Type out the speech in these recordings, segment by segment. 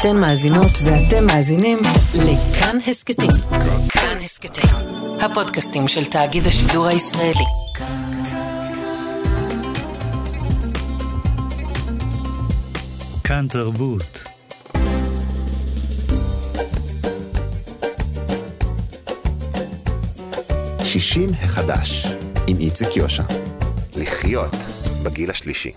אתן מאזינות ואתם מאזינים לכאן הסכתים. כאן הסכתים, הפודקאסטים של תאגיד השידור הישראלי. כאן תרבות. שישים החדש, עם איציק יושע. לחיות בגיל השלישי.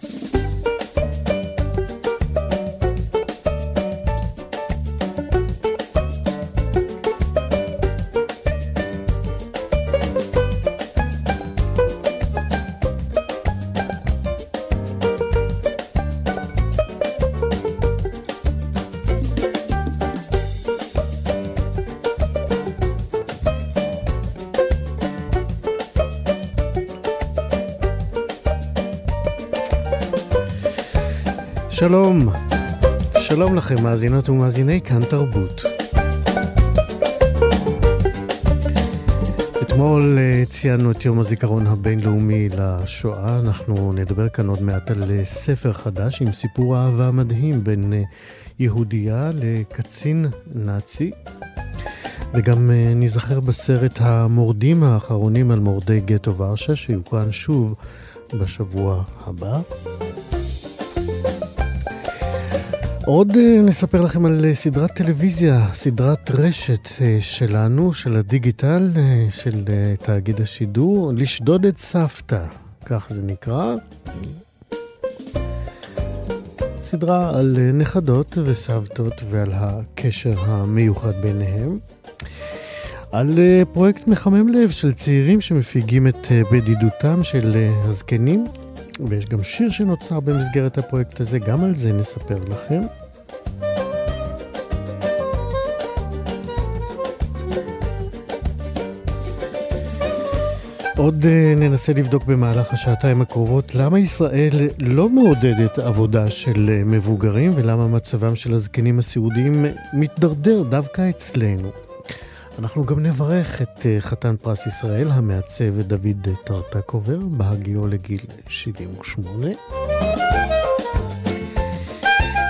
שלום, שלום לכם מאזינות ומאזיני כאן תרבות. אתמול אה, ציינו את יום הזיכרון הבינלאומי לשואה. אנחנו נדבר כאן עוד מעט על אה, ספר חדש עם סיפור אהבה מדהים בין אה, יהודייה לקצין נאצי. וגם נזכר בסרט המורדים האחרונים על מורדי גטו ורשה, שיוקרן שוב בשבוע הבא. עוד אה, נספר לכם על אה, סדרת טלוויזיה, סדרת רשת אה, שלנו, של הדיגיטל, של תאגיד השידור, לשדוד את סבתא, כך זה נקרא. סדרה על נכדות וסבתות ועל הקשר המיוחד ביניהם. על פרויקט מחמם לב של צעירים שמפיגים את בדידותם של הזקנים ויש גם שיר שנוצר במסגרת הפרויקט הזה, גם על זה נספר לכם. עוד uh, ננסה לבדוק במהלך השעתיים הקרובות למה ישראל לא מעודדת עבודה של uh, מבוגרים ולמה מצבם של הזקנים הסיעודיים מתדרדר דווקא אצלנו. אנחנו גם נברך את אה, חתן פרס ישראל, המעצב דוד טרטקובר, בהגיעו לגיל 78.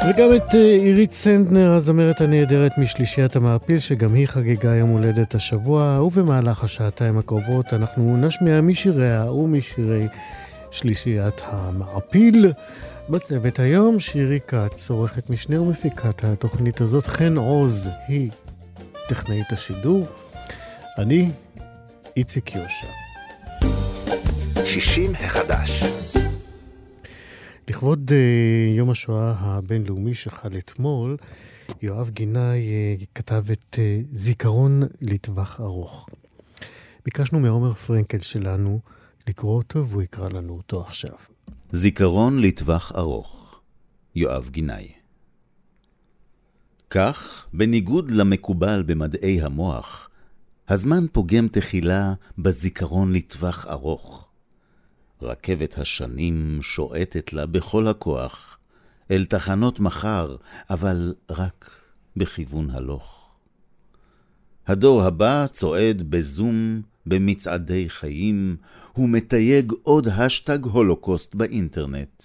וגם את אה, עירית סנדנר, הזמרת הנהדרת משלישיית המעפיל, שגם היא חגגה יום הולדת השבוע, ובמהלך השעתיים הקרובות אנחנו נשמיע משיריה ומשירי שלישיית המעפיל. בצוות היום שירי כץ, עורכת משנה ומפיקת התוכנית הזאת, חן עוז, היא טכנאית השידור. אני איציק יושע. שישים החדש. לכבוד uh, יום השואה הבינלאומי שחל אתמול, יואב גינאי uh, כתב את uh, זיכרון לטווח ארוך. ביקשנו מעומר פרנקל שלנו לקרוא אותו, והוא יקרא לנו אותו עכשיו. זיכרון לטווח ארוך, יואב גינאי. כך, בניגוד למקובל במדעי המוח, הזמן פוגם תחילה בזיכרון לטווח ארוך. רכבת השנים שועטת לה בכל הכוח, אל תחנות מחר, אבל רק בכיוון הלוך. הדור הבא צועד בזום, במצעדי חיים, הוא מתייג עוד השטג הולוקוסט באינטרנט.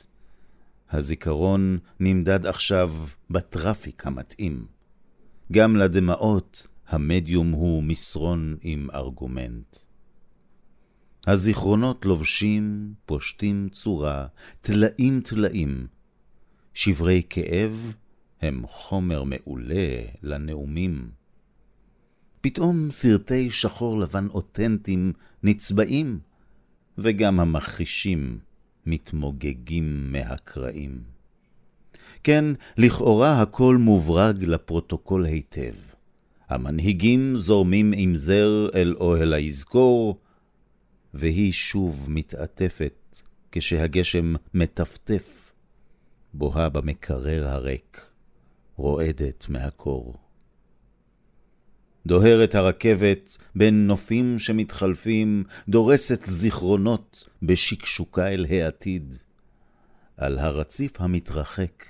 הזיכרון נמדד עכשיו בטראפיק המתאים. גם לדמעות המדיום הוא מסרון עם ארגומנט. הזיכרונות לובשים, פושטים צורה, טלאים טלאים. שברי כאב הם חומר מעולה לנאומים. פתאום סרטי שחור לבן אותנטיים נצבעים, וגם המכחישים מתמוגגים מהקרעים. כן, לכאורה הכל מוברג לפרוטוקול היטב. המנהיגים זורמים עם זר אל אוהל היזכור, והיא שוב מתעטפת כשהגשם מטפטף, בוהה במקרר הריק, רועדת מהקור. דוהרת הרכבת בין נופים שמתחלפים, דורסת זיכרונות בשקשוקה אל העתיד. על הרציף המתרחק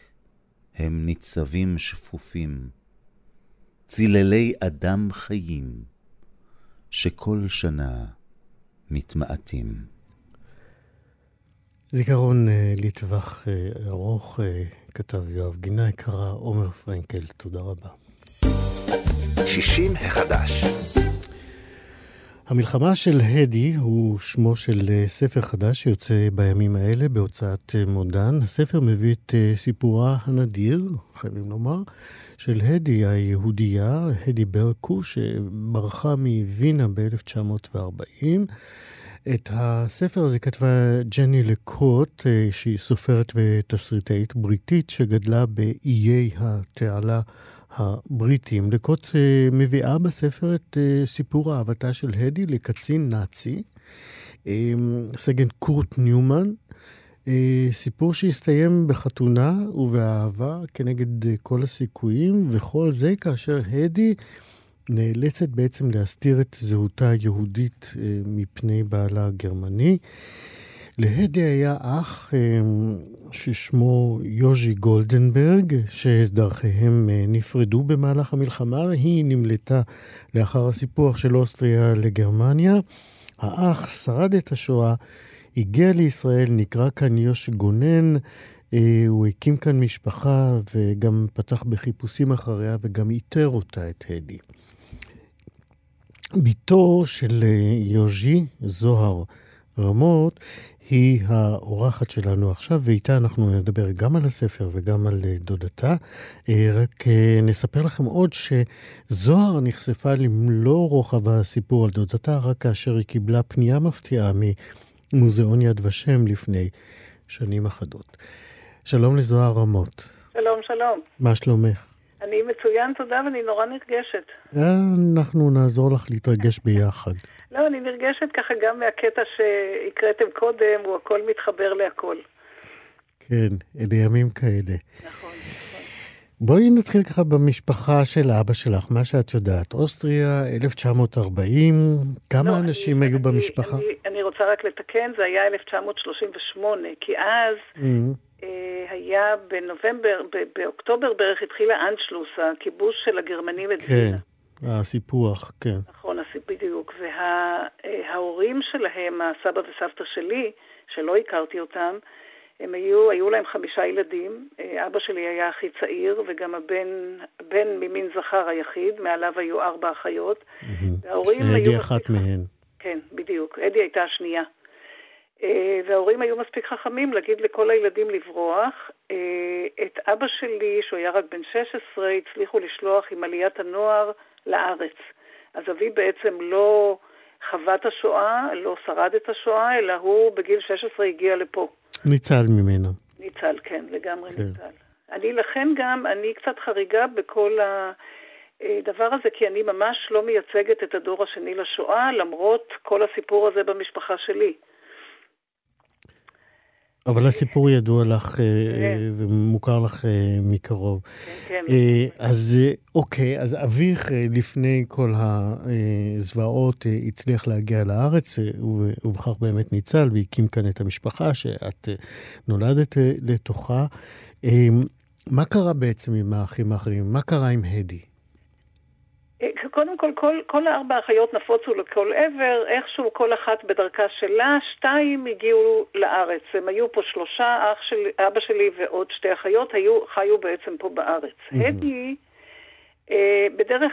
הם ניצבים שפופים, ציללי אדם חיים, שכל שנה מתמעטים. זיכרון אה, לטווח אה, ארוך, אה, כתב יואב גינה, קרא עומר פרנקל, תודה רבה. 60 החדש. המלחמה של הדי הוא שמו של ספר חדש שיוצא בימים האלה בהוצאת מודן. הספר מביא את סיפורה הנדיר, חייבים לומר, של הדי היהודייה, הדי ברקו, שברחה מווינה ב-1940. את הספר הזה כתבה ג'ני לקוט, שהיא סופרת ותסריטאית בריטית שגדלה באיי התעלה הבריטים. לקוט אה, מביאה בספר את אה, סיפור אהבתה של הדי לקצין נאצי, אה, סגן קורט ניומן, סיפור שהסתיים בחתונה ובאהבה כנגד כל הסיכויים, וכל זה כאשר הדי נאלצת בעצם להסתיר את זהותה היהודית מפני בעלה הגרמני. להדי היה אח ששמו יוז'י גולדנברג, שדרכיהם אה, נפרדו במהלך המלחמה, והיא נמלטה לאחר הסיפוח של אוסטריה לגרמניה. האח שרד את השואה, הגיע לישראל, נקרא כאן יוש גונן, אה, הוא הקים כאן משפחה וגם פתח בחיפושים אחריה וגם איתר אותה, את הדי. בתו של אה, יוז'י, זוהר רמות, היא האורחת שלנו עכשיו, ואיתה אנחנו נדבר גם על הספר וגם על אה, דודתה. רק נספר לכם עוד שזוהר נחשפה למלוא רוחב הסיפור על דודתה, רק כאשר היא קיבלה פנייה מפתיעה ממוזיאון יד ושם לפני שנים אחדות. שלום לזוהר רמות. שלום, שלום. מה שלומך? אני מצוין, תודה, ואני נורא נרגשת. אנחנו נעזור לך להתרגש ביחד. לא, אני נרגשת ככה גם מהקטע שהקראתם קודם, הוא הכל מתחבר להכל. כן, אלה ימים כאלה. נכון. בואי נתחיל ככה במשפחה של אבא שלך, מה שאת יודעת. אוסטריה, 1940, כמה לא, אנשים אני, היו אני, במשפחה? אני, אני רוצה רק לתקן, זה היה 1938, כי אז mm-hmm. אה, היה בנובמבר, באוקטובר בערך התחילה אנשלוס, הכיבוש של הגרמנים את כן. וינה. הסיפוח, כן. נכון, בדיוק. וההורים וה, שלהם, הסבא וסבתא שלי, שלא הכרתי אותם, הם היו, היו להם חמישה ילדים. אבא שלי היה הכי צעיר, וגם הבן, הבן ממין זכר היחיד, מעליו היו ארבע אחיות. וההורים היו... שאדי אחת מהן. כן, בדיוק. אדי הייתה השנייה. אה, וההורים היו מספיק חכמים להגיד לכל הילדים לברוח. אה, את אבא שלי, שהוא היה רק בן 16, הצליחו לשלוח עם עליית הנוער לארץ. אז אבי בעצם לא חווה את השואה, לא שרד את השואה, אלא הוא בגיל 16 הגיע לפה. ניצל ממנו. ניצל, כן, לגמרי כן. ניצל. אני לכן גם, אני קצת חריגה בכל הדבר הזה, כי אני ממש לא מייצגת את הדור השני לשואה, למרות כל הסיפור הזה במשפחה שלי. אבל הסיפור ידוע לך אה, כן. ומוכר לך אה, מקרוב. כן, כן. אז אוקיי, אז אביך לפני כל הזוועות הצליח להגיע לארץ, ובכך באמת ניצל והקים כאן את המשפחה שאת נולדת לתוכה. מה קרה בעצם עם האחים האחרים? מה קרה עם הדי? קודם כל, כל, כל הארבע האחיות נפוצו לכל עבר, איכשהו כל אחת בדרכה שלה, שתיים הגיעו לארץ. הם היו פה שלושה, אח של, אבא שלי ועוד שתי אחיות, היו, חיו בעצם פה בארץ. Mm-hmm. הדי, אה, בדרך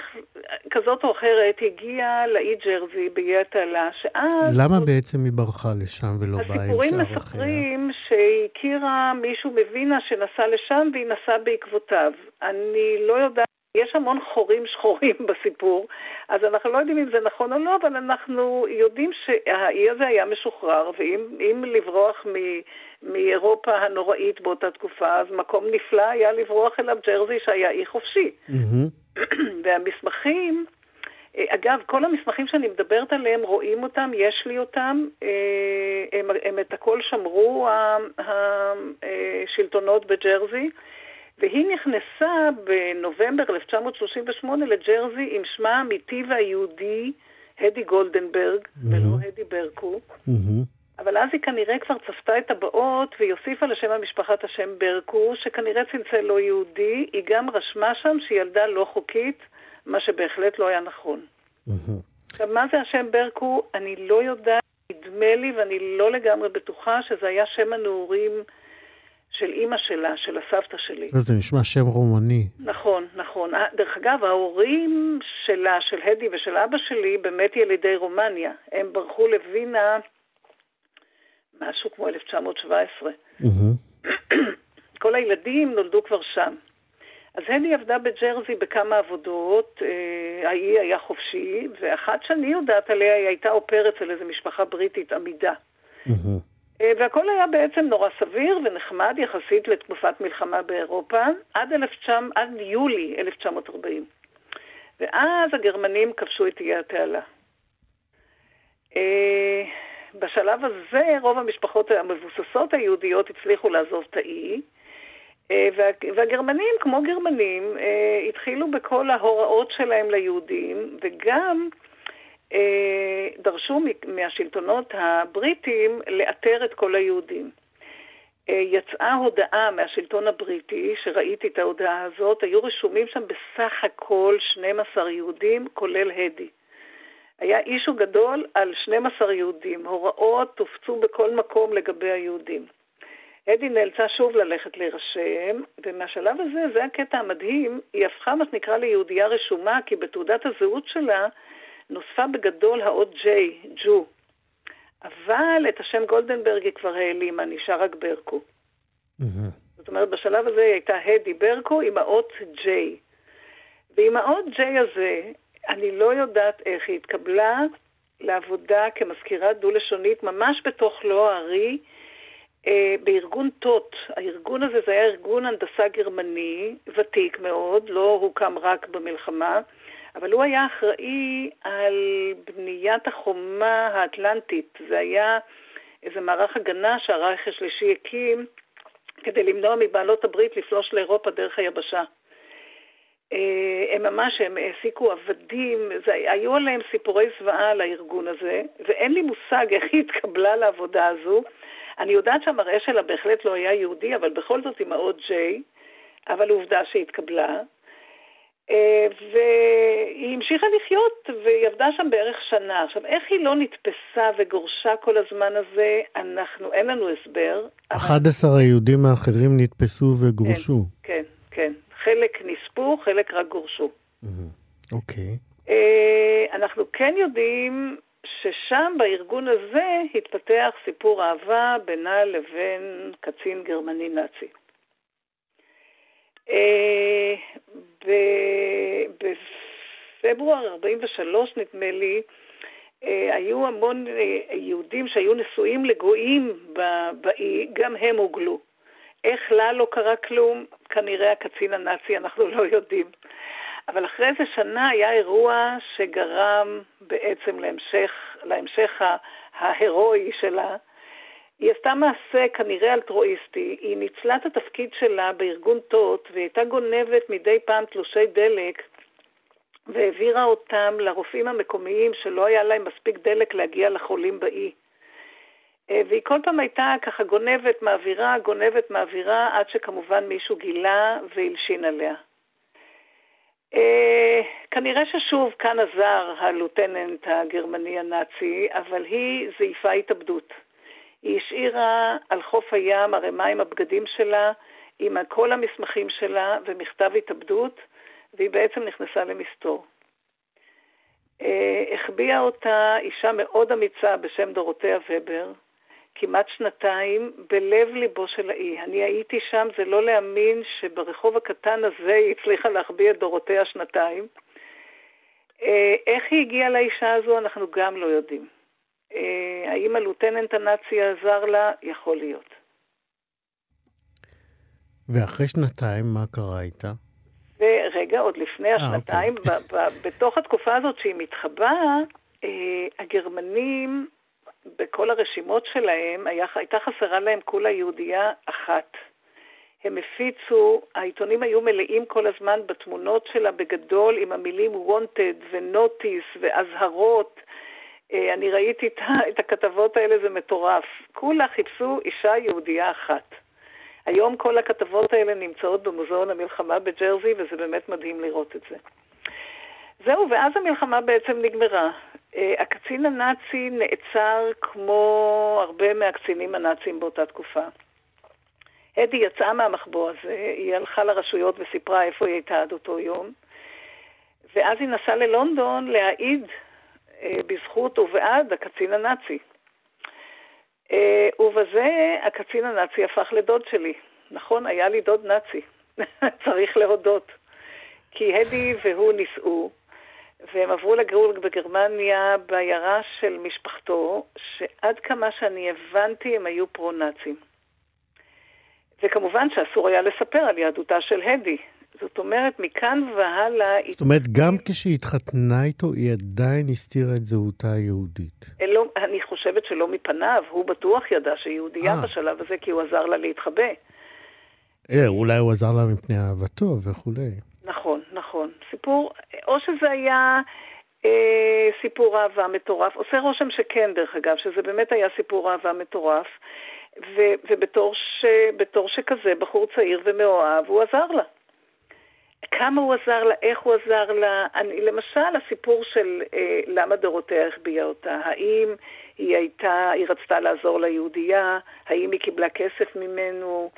כזאת או אחרת, הגיעה לאי ג'רזי באיי התעלה, שאז... למה עוד... בעצם היא ברחה לשם ולא באה עם שאר אחיה? הסיפורים מספרים שהיא הכירה מישהו מווינה שנסע לשם והיא נסעה בעקבותיו. אני לא יודעת... יש המון חורים שחורים בסיפור, אז אנחנו לא יודעים אם זה נכון או לא, אבל אנחנו יודעים שהאי הזה היה משוחרר, ואם לברוח מ, מאירופה הנוראית באותה תקופה, אז מקום נפלא היה לברוח אליו ג'רזי שהיה אי חופשי. והמסמכים, אגב, כל המסמכים שאני מדברת עליהם, רואים אותם, יש לי אותם, אה, הם, הם את הכל שמרו השלטונות בג'רזי. והיא נכנסה בנובמבר 1938 לג'רזי עם שמה האמיתי והיהודי, הדי גולדנברג, mm-hmm. ולא הדי ברקו. Mm-hmm. אבל אז היא כנראה כבר צפתה את הבאות, והיא הוסיפה לשם המשפחה את השם ברקו, שכנראה צלצל לא יהודי. היא גם רשמה שם שהיא ילדה לא חוקית, מה שבהחלט לא היה נכון. Mm-hmm. עכשיו, מה זה השם ברקו? אני לא יודעת. נדמה לי, ואני לא לגמרי בטוחה, שזה היה שם הנעורים של אימא שלה, של הסבתא שלי. זה נשמע שם רומני. נכון, נכון. אה, דרך אגב, ההורים שלה, של הדי ושל אבא שלי, באמת ילידי רומניה. הם ברחו לווינה משהו כמו 1917. כל הילדים נולדו כבר שם. אז הדי עבדה בג'רזי בכמה עבודות, אה, האי היה חופשי, ואחת שאני יודעת עליה, היא הייתה אופר אצל איזו משפחה בריטית עמידה. אה, והכל היה בעצם נורא סביר ונחמד יחסית לתקופת מלחמה באירופה, עד, 1900, עד יולי 1940. ואז הגרמנים כבשו את איי התעלה. אה, בשלב הזה רוב המשפחות המבוססות היהודיות הצליחו לעזוב את האי, אה, והגרמנים, כמו גרמנים, התחילו בכל ההוראות שלהם ליהודים, וגם דרשו מהשלטונות הבריטים לאתר את כל היהודים. אה, יצאה הודעה מהשלטון הבריטי, שראיתי את ההודעה הזאת, היו רשומים שם בסך הכל 12 יהודים, כולל הדי. היה אישו גדול על 12 יהודים, הוראות הופצו בכל מקום לגבי היהודים. הדי נאלצה שוב ללכת להירשם, ומהשלב הזה, זה הקטע המדהים, היא הפכה מה שנקרא ליהודייה רשומה, כי בתעודת הזהות שלה נוספה בגדול האות J, ג'ו. אבל את השם גולדנברג היא כבר העלימה, נשאר רק ברקו. זאת אומרת, בשלב הזה היא הייתה הדי ברקו עם האות J. ועם האות J הזה, אני לא יודעת איך היא התקבלה לעבודה כמזכירה דו-לשונית, ממש בתוך לא הארי, אה, בארגון טוט. הארגון הזה זה היה ארגון הנדסה גרמני, ותיק מאוד, לא הוקם רק במלחמה. אבל הוא היה אחראי על בניית החומה האטלנטית. זה היה איזה מערך הגנה שהרייך השלישי הקים כדי למנוע מבעלות הברית לפלוש לאירופה דרך היבשה. אה, הם ממש, הם העסיקו עבדים, זה, היו עליהם סיפורי זוועה על הארגון הזה, ואין לי מושג איך היא התקבלה לעבודה הזו. אני יודעת שהמראה שלה בהחלט לא היה יהודי, אבל בכל זאת עם האות J, אבל עובדה שהיא התקבלה. אה, והיא המשיכה לחיות, והיא עבדה שם בערך שנה. עכשיו, איך היא לא נתפסה וגורשה כל הזמן הזה, אנחנו, אין לנו הסבר. 11 אבל... היהודים האחרים נתפסו וגורשו. כן, כן, כן. חלק נספו, חלק רק גורשו. אוקיי. אה, אנחנו כן יודעים ששם, בארגון הזה, התפתח סיפור אהבה בינה לבין קצין גרמני נאצי. אה, בפברואר 43, נדמה לי, אה, היו המון אה, יהודים שהיו נשואים לגויים באי, גם הם הוגלו. איך לה לא קרה כלום? כנראה הקצין הנאצי, אנחנו לא יודעים. אבל אחרי איזה שנה היה אירוע שגרם בעצם להמשך, להמשך ההירואי שלה, היא עשתה מעשה כנראה אלטרואיסטי, היא ניצלה את התפקיד שלה בארגון טוט והיא הייתה גונבת מדי פעם תלושי דלק והעבירה אותם לרופאים המקומיים שלא היה להם מספיק דלק להגיע לחולים באי. אה, והיא כל פעם הייתה ככה גונבת, מעבירה, גונבת, מעבירה, עד שכמובן מישהו גילה והלשין עליה. Uh, כנראה ששוב כאן עזר הלוטננט הגרמני הנאצי, אבל היא זייפה התאבדות. היא השאירה על חוף הים ערימה עם הבגדים שלה, עם כל המסמכים שלה ומכתב התאבדות, והיא בעצם נכנסה למסתור. אה, החביאה אותה אישה מאוד אמיצה בשם דורותיה ובר, כמעט שנתיים, בלב ליבו של האי. אני הייתי שם, זה לא להאמין שברחוב הקטן הזה היא הצליחה להחביא את דורותיה שנתיים. אה, איך היא הגיעה לאישה הזו, אנחנו גם לא יודעים. אה, האם הלוטננט הנאצי עזר לה? יכול להיות. ואחרי שנתיים, מה קרה איתה? ורגע, עוד לפני אה, השנתיים, אוקיי. בתוך התקופה הזאת שהיא מתחבאה, אה, הגרמנים, בכל הרשימות שלהם, היה, הייתה חסרה להם כולה יהודייה אחת. הם הפיצו, העיתונים היו מלאים כל הזמן בתמונות שלה בגדול עם המילים wanted ו-notice ואזהרות אני ראיתי את הכתבות האלה, זה מטורף. כולה חיפשו אישה יהודייה אחת. היום כל הכתבות האלה נמצאות במוזיאון המלחמה בג'רזי, וזה באמת מדהים לראות את זה. זהו, ואז המלחמה בעצם נגמרה. אה, הקצין הנאצי נעצר כמו הרבה מהקצינים הנאצים באותה תקופה. הדי יצאה מהמחבוא הזה, היא הלכה לרשויות וסיפרה איפה היא הייתה עד אותו יום, ואז היא נסעה ללונדון להעיד אה, בזכות ובעד הקצין הנאצי. אה, ובזה הקצין הנאצי הפך לדוד שלי. נכון, היה לי דוד נאצי, צריך להודות. כי הדי והוא נישאו, והם עברו לגור בגרמניה בעיירה של משפחתו, שעד כמה שאני הבנתי הם היו פרו-נאצים. וכמובן שאסור היה לספר על יהדותה של הדי. זאת אומרת, מכאן והלאה... זאת אומרת, גם כשהיא התחתנה איתו, היא עדיין הסתירה את זהותה היהודית. לא, אני חושבת שלא מפניו, הוא בטוח ידע שהיא יהודייה אה. בשלב הזה, כי הוא עזר לה להתחבא. אה, אולי הוא עזר לה מפני אהבתו וכולי. נכון, נכון. סיפור, או שזה היה אה, סיפור אהבה מטורף, עושה רושם שכן, דרך אגב, שזה באמת היה סיפור אהבה מטורף, ו, ובתור ש, שכזה, בחור צעיר ומאוהב, הוא עזר לה. כמה הוא עזר לה, איך הוא עזר לה. אני, למשל, הסיפור של אה, למה דורותיה החביאה אותה. האם היא הייתה, היא רצתה לעזור ליהודייה? האם היא קיבלה כסף ממנו?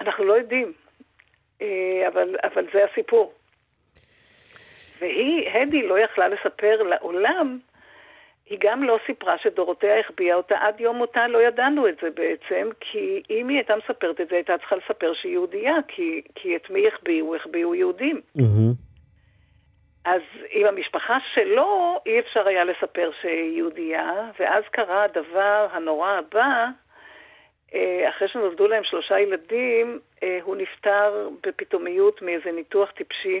אנחנו לא יודעים. אה, אבל, אבל זה הסיפור. והיא, הדי, לא יכלה לספר לעולם, היא גם לא סיפרה שדורותיה החביאה אותה, עד יום מותה לא ידענו את זה בעצם, כי אם היא הייתה מספרת את זה, הייתה צריכה לספר שהיא יהודייה, כי, כי את מי החביאו? החביאו יהודים. Mm-hmm. אז עם המשפחה שלו, אי אפשר היה לספר שהיא יהודייה, ואז קרה הדבר הנורא הבא, אה, אחרי שנולדו להם שלושה ילדים, אה, הוא נפטר בפתאומיות מאיזה ניתוח טיפשי,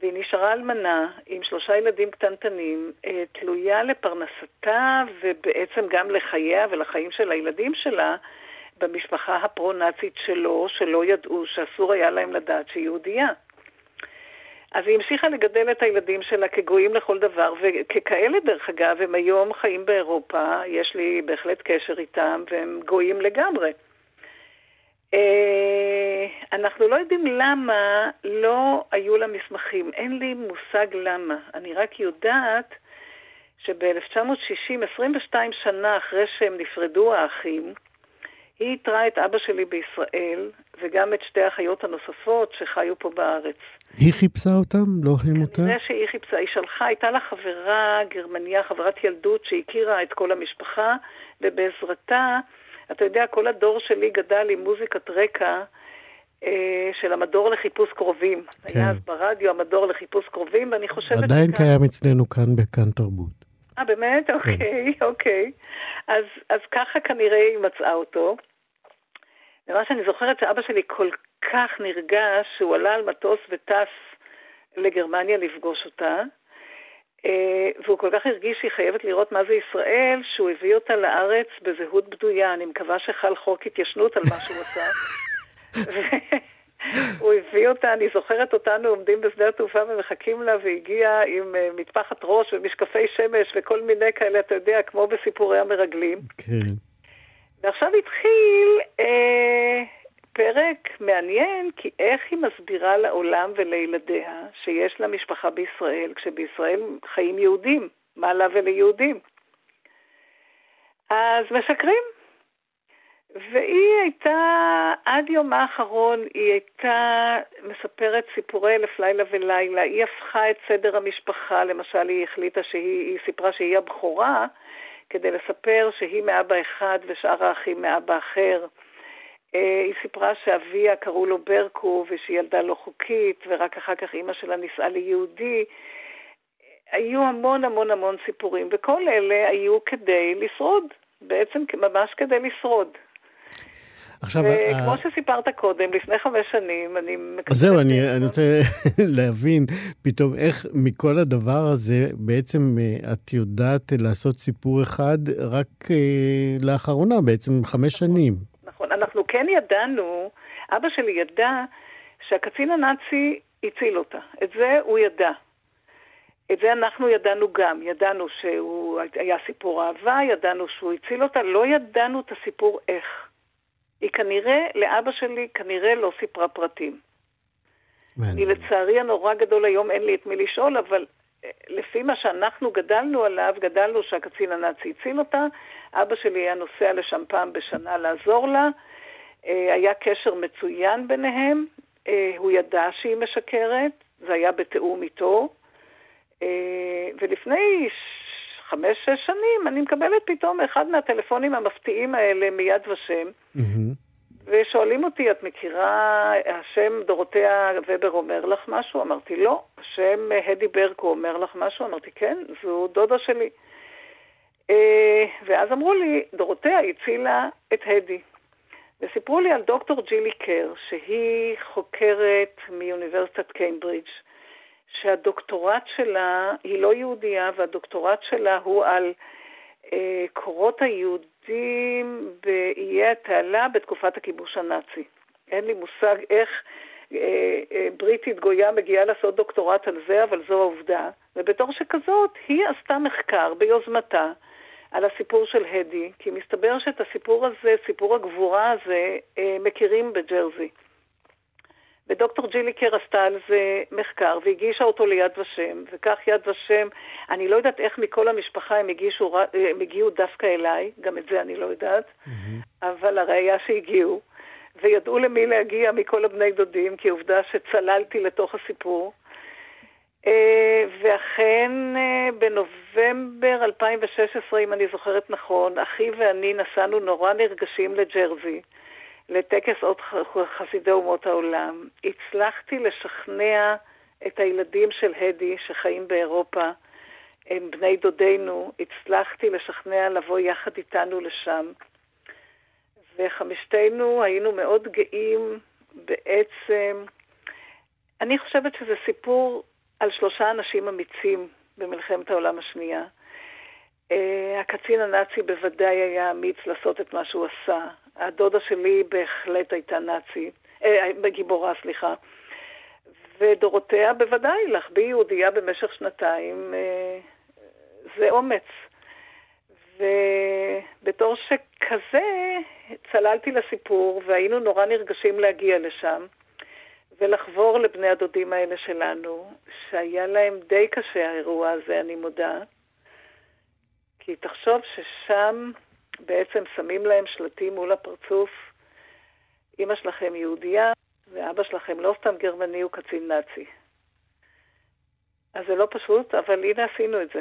והיא נשארה אלמנה עם שלושה ילדים קטנטנים, אה, תלויה לפרנסתה ובעצם גם לחייה ולחיים של הילדים שלה במשפחה הפרו-נאצית שלו, שלא ידעו שאסור היה להם לדעת שהיא יהודייה. אז היא המשיכה לגדל את הילדים שלה כגויים לכל דבר, וככאלה, דרך אגב, הם היום חיים באירופה, יש לי בהחלט קשר איתם, והם גויים לגמרי. אה, אנחנו לא יודעים למה לא היו לה מסמכים, אין לי מושג למה. אני רק יודעת שב-1960, 22 שנה אחרי שהם נפרדו האחים, היא איתרה את אבא שלי בישראל, וגם את שתי האחיות הנוספות שחיו פה בארץ. היא חיפשה אותם? לא הם אותה? כנראה שהיא חיפשה, היא שלחה, הייתה לה חברה גרמניה, חברת ילדות, שהכירה את כל המשפחה, ובעזרתה, אתה יודע, כל הדור שלי גדל עם מוזיקת רקע. אה, של המדור לחיפוש קרובים. כן. היה אז ברדיו המדור לחיפוש קרובים, ואני חושבת... עדיין שכאן... קיים אצלנו כאן בכאן תרבות. אה, באמת? כן. אוקיי, אוקיי. אז, אז ככה כנראה היא מצאה אותו. ומה שאני זוכרת שאבא שלי כל כך נרגש שהוא עלה על מטוס וטס לגרמניה לפגוש אותה, והוא כל כך הרגיש שהיא חייבת לראות מה זה ישראל, שהוא הביא אותה לארץ בזהות בדויה. אני מקווה שחל חוק התיישנות על מה שהוא עשה. הוא הביא אותה, אני זוכרת אותנו עומדים בשדה התעופה ומחכים לה, והגיעה עם uh, מטפחת ראש ומשקפי שמש וכל מיני כאלה, אתה יודע, כמו בסיפורי המרגלים. כן. ועכשיו התחיל אה, פרק מעניין, כי איך היא מסבירה לעולם ולילדיה שיש לה משפחה בישראל, כשבישראל חיים יהודים, מה לה וליהודים. אז משקרים. והיא הייתה, עד יומה האחרון, היא הייתה מספרת סיפורי אלף לילה ולילה. היא הפכה את סדר המשפחה, למשל היא החליטה שהיא, היא סיפרה שהיא הבכורה, כדי לספר שהיא מאבא אחד ושאר האחים מאבא אחר. אה, היא סיפרה שאביה קראו לו ברקו ושהיא ילדה לא חוקית, ורק אחר כך אימא שלה נישאה ליהודי. היו המון המון המון סיפורים, וכל אלה היו כדי לשרוד, בעצם ממש כדי לשרוד. עכשיו... וכמו ה... שסיפרת קודם, לפני חמש שנים, אני מקווה... אז זהו, אני, אני רוצה להבין פתאום איך מכל הדבר הזה, בעצם אה, את יודעת לעשות סיפור אחד רק אה, לאחרונה, בעצם חמש נכון, שנים. נכון, אנחנו כן ידענו, אבא שלי ידע שהקצין הנאצי הציל אותה. את זה הוא ידע. את זה אנחנו ידענו גם, ידענו שהוא היה סיפור אהבה, ידענו שהוא הציל אותה, לא ידענו את הסיפור איך. היא כנראה, לאבא שלי, כנראה לא סיפרה פרטים. אני לצערי הנורא גדול היום, אין לי את מי לשאול, אבל לפי מה שאנחנו גדלנו עליו, גדלנו שהקצין הנאצי הציל אותה, אבא שלי היה נוסע לשם פעם בשנה לעזור לה, אה, היה קשר מצוין ביניהם, אה, הוא ידע שהיא משקרת, זה היה בתיאום איתו, אה, ולפני חמש-שש שנים אני מקבלת פתאום אחד מהטלפונים המפתיעים האלה מיד ושם, mm-hmm. ושואלים אותי, את מכירה, השם דורותיה ובר אומר לך משהו? אמרתי, לא. השם הדי ברקו אומר לך משהו? אמרתי, כן, זו דודה שלי. ואז אמרו לי, דורותיה הצילה את הדי. וסיפרו לי על דוקטור ג'ילי קר, שהיא חוקרת מאוניברסיטת קיימברידג', שהדוקטורט שלה, היא לא יהודייה, והדוקטורט שלה הוא על אה, קורות היהודים באיי התעלה בתקופת הכיבוש הנאצי. אין לי מושג איך אה, אה, בריטית גויה מגיעה לעשות דוקטורט על זה, אבל זו העובדה. ובתור שכזאת, היא עשתה מחקר ביוזמתה. על הסיפור של הדי, כי מסתבר שאת הסיפור הזה, סיפור הגבורה הזה, אה, מכירים בג'רזי. ודוקטור ג'יליקר עשתה על זה מחקר והגישה אותו ליד ושם, וכך יד ושם, אני לא יודעת איך מכל המשפחה הם, הגישו, הם הגיעו דווקא אליי, גם את זה אני לא יודעת, mm-hmm. אבל הראייה שהגיעו, וידעו למי להגיע מכל הבני דודים, כי עובדה שצללתי לתוך הסיפור. אה, ואכן אה, בנובמבר 2016, אם אני זוכרת נכון, אחי ואני נסענו נורא נרגשים לג'רזי, לטקס עוד חסידי אומות העולם. הצלחתי לשכנע את הילדים של הדי שחיים באירופה, הם בני דודינו, הצלחתי לשכנע לבוא יחד איתנו לשם. וחמשתנו היינו מאוד גאים בעצם. אני חושבת שזה סיפור על שלושה אנשים אמיצים במלחמת העולם השנייה. Uh, הקצין הנאצי בוודאי היה אמיץ לעשות את מה שהוא עשה. הדודה שלי בהחלט הייתה נאצית, uh, גיבורה, סליחה. ודורותיה בוודאי, להחביא יהודייה במשך שנתיים, uh, זה אומץ. ובתור שכזה צללתי לסיפור והיינו נורא נרגשים להגיע לשם. ולחבור לבני הדודים האלה שלנו, שהיה להם די קשה האירוע הזה, אני מודה. כי תחשוב ששם בעצם שמים להם שלטים מול הפרצוף, אמא שלכם יהודייה, ואבא שלכם לא סתם גרמני, הוא קצין נאצי. אז זה לא פשוט, אבל הנה עשינו את זה.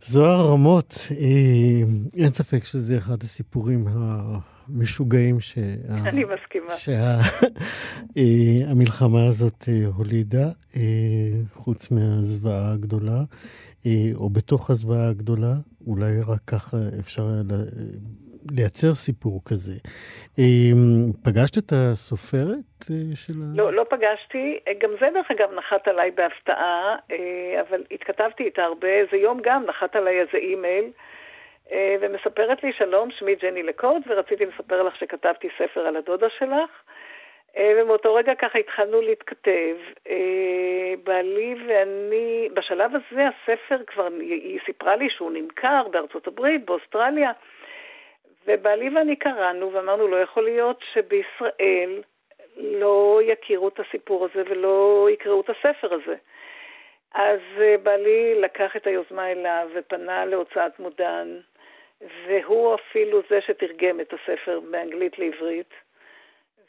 זוהר רמות, אה, אין ספק שזה אחד הסיפורים המשוגעים שה... אני מסכימה. שהמלחמה שה... הזאת אה, הולידה, אה, חוץ מהזוועה הגדולה, או בתוך הזוועה הגדולה, אולי רק ככה אפשר לייצר סיפור כזה. פגשת את הסופרת של ה... לא, לא פגשתי. גם זה, דרך אגב, נחת עליי בהפתעה, אבל התכתבתי איתה הרבה. איזה יום גם נחת עליי איזה אימייל. אה, ומספרת לי, שלום, שמי ג'ני לקורד, ורציתי לספר לך שכתבתי ספר על הדודה שלך. אה, ומאותו רגע ככה התחלנו להתכתב. אה, בעלי ואני, בשלב הזה הספר כבר, היא סיפרה לי שהוא נמכר בארצות הברית, באוסטרליה, ובעלי ואני קראנו ואמרנו, לא יכול להיות שבישראל לא יכירו את הסיפור הזה ולא יקראו את הספר הזה. אז בעלי לקח את היוזמה אליו ופנה להוצאת מודן, והוא אפילו זה שתרגם את הספר מאנגלית לעברית.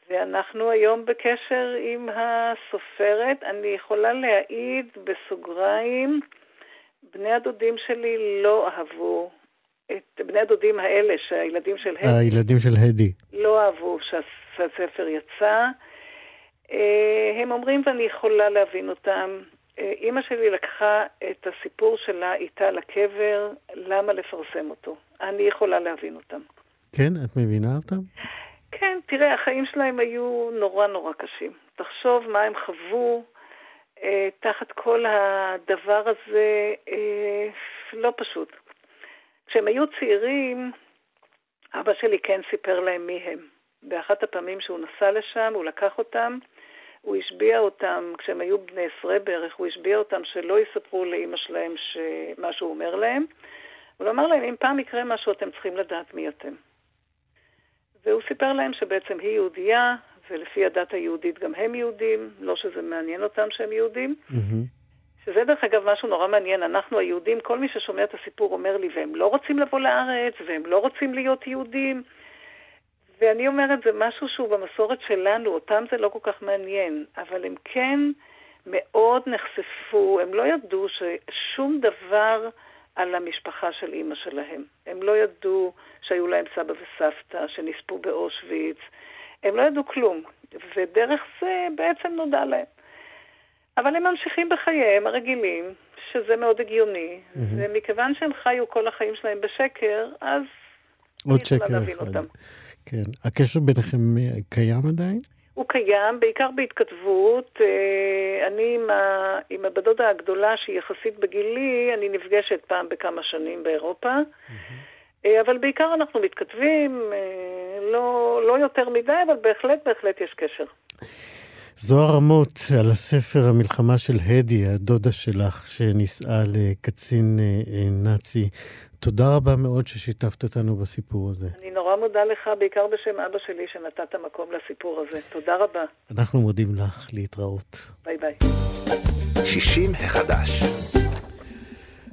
ואנחנו היום בקשר עם הסופרת. אני יכולה להעיד בסוגריים, בני הדודים שלי לא אהבו את בני הדודים האלה, שהילדים של הדי... הילדים של הדי. לא אהבו שהספר יצא. אה, הם אומרים, ואני יכולה להבין אותם, אה, אימא שלי לקחה את הסיפור שלה איתה לקבר, למה לפרסם אותו? אני יכולה להבין אותם. כן? את מבינה אותם? כן, תראה, החיים שלהם היו נורא נורא קשים. תחשוב מה הם חוו אה, תחת כל הדבר הזה, אה, לא פשוט. כשהם היו צעירים, אבא שלי כן סיפר להם מי הם. באחת הפעמים שהוא נסע לשם, הוא לקח אותם, הוא השביע אותם, כשהם היו בני עשרה בערך, הוא השביע אותם שלא יספרו לאימא שלהם מה שהוא אומר להם. הוא אמר להם, אם פעם יקרה משהו, אתם צריכים לדעת מי אתם. והוא סיפר להם שבעצם היא יהודייה, ולפי הדת היהודית גם הם יהודים, לא שזה מעניין אותם שהם יהודים, mm-hmm. שזה דרך אגב משהו נורא מעניין, אנחנו היהודים, כל מי ששומע את הסיפור אומר לי, והם לא רוצים לבוא לארץ, והם לא רוצים להיות יהודים. ואני אומרת, זה משהו שהוא במסורת שלנו, אותם זה לא כל כך מעניין, אבל הם כן מאוד נחשפו, הם לא ידעו ששום דבר על המשפחה של אימא שלהם. הם לא ידעו שהיו להם סבא וסבתא שנספו באושוויץ, הם לא ידעו כלום, ודרך זה בעצם נודע להם. אבל הם ממשיכים בחייהם הרגילים, שזה מאוד הגיוני, mm-hmm. ומכיוון שהם חיו כל החיים שלהם בשקר, אז עוד שקר אחד. כן. הקשר ביניכם אה, קיים עדיין? הוא קיים, בעיקר בהתכתבות. אה, אני עם, ה... עם הבת דודה הגדולה, שהיא יחסית בגילי, אני נפגשת פעם בכמה שנים באירופה. Mm-hmm. אבל בעיקר אנחנו מתכתבים, לא, לא יותר מדי, אבל בהחלט, בהחלט יש קשר. זוהר רמות על הספר המלחמה של הדי, הדודה שלך, שנישאה לקצין נאצי. תודה רבה מאוד ששיתפת אותנו בסיפור הזה. אני נורא מודה לך, בעיקר בשם אבא שלי, שנתת מקום לסיפור הזה. תודה רבה. אנחנו מודים לך להתראות. ביי ביי. 60 החדש.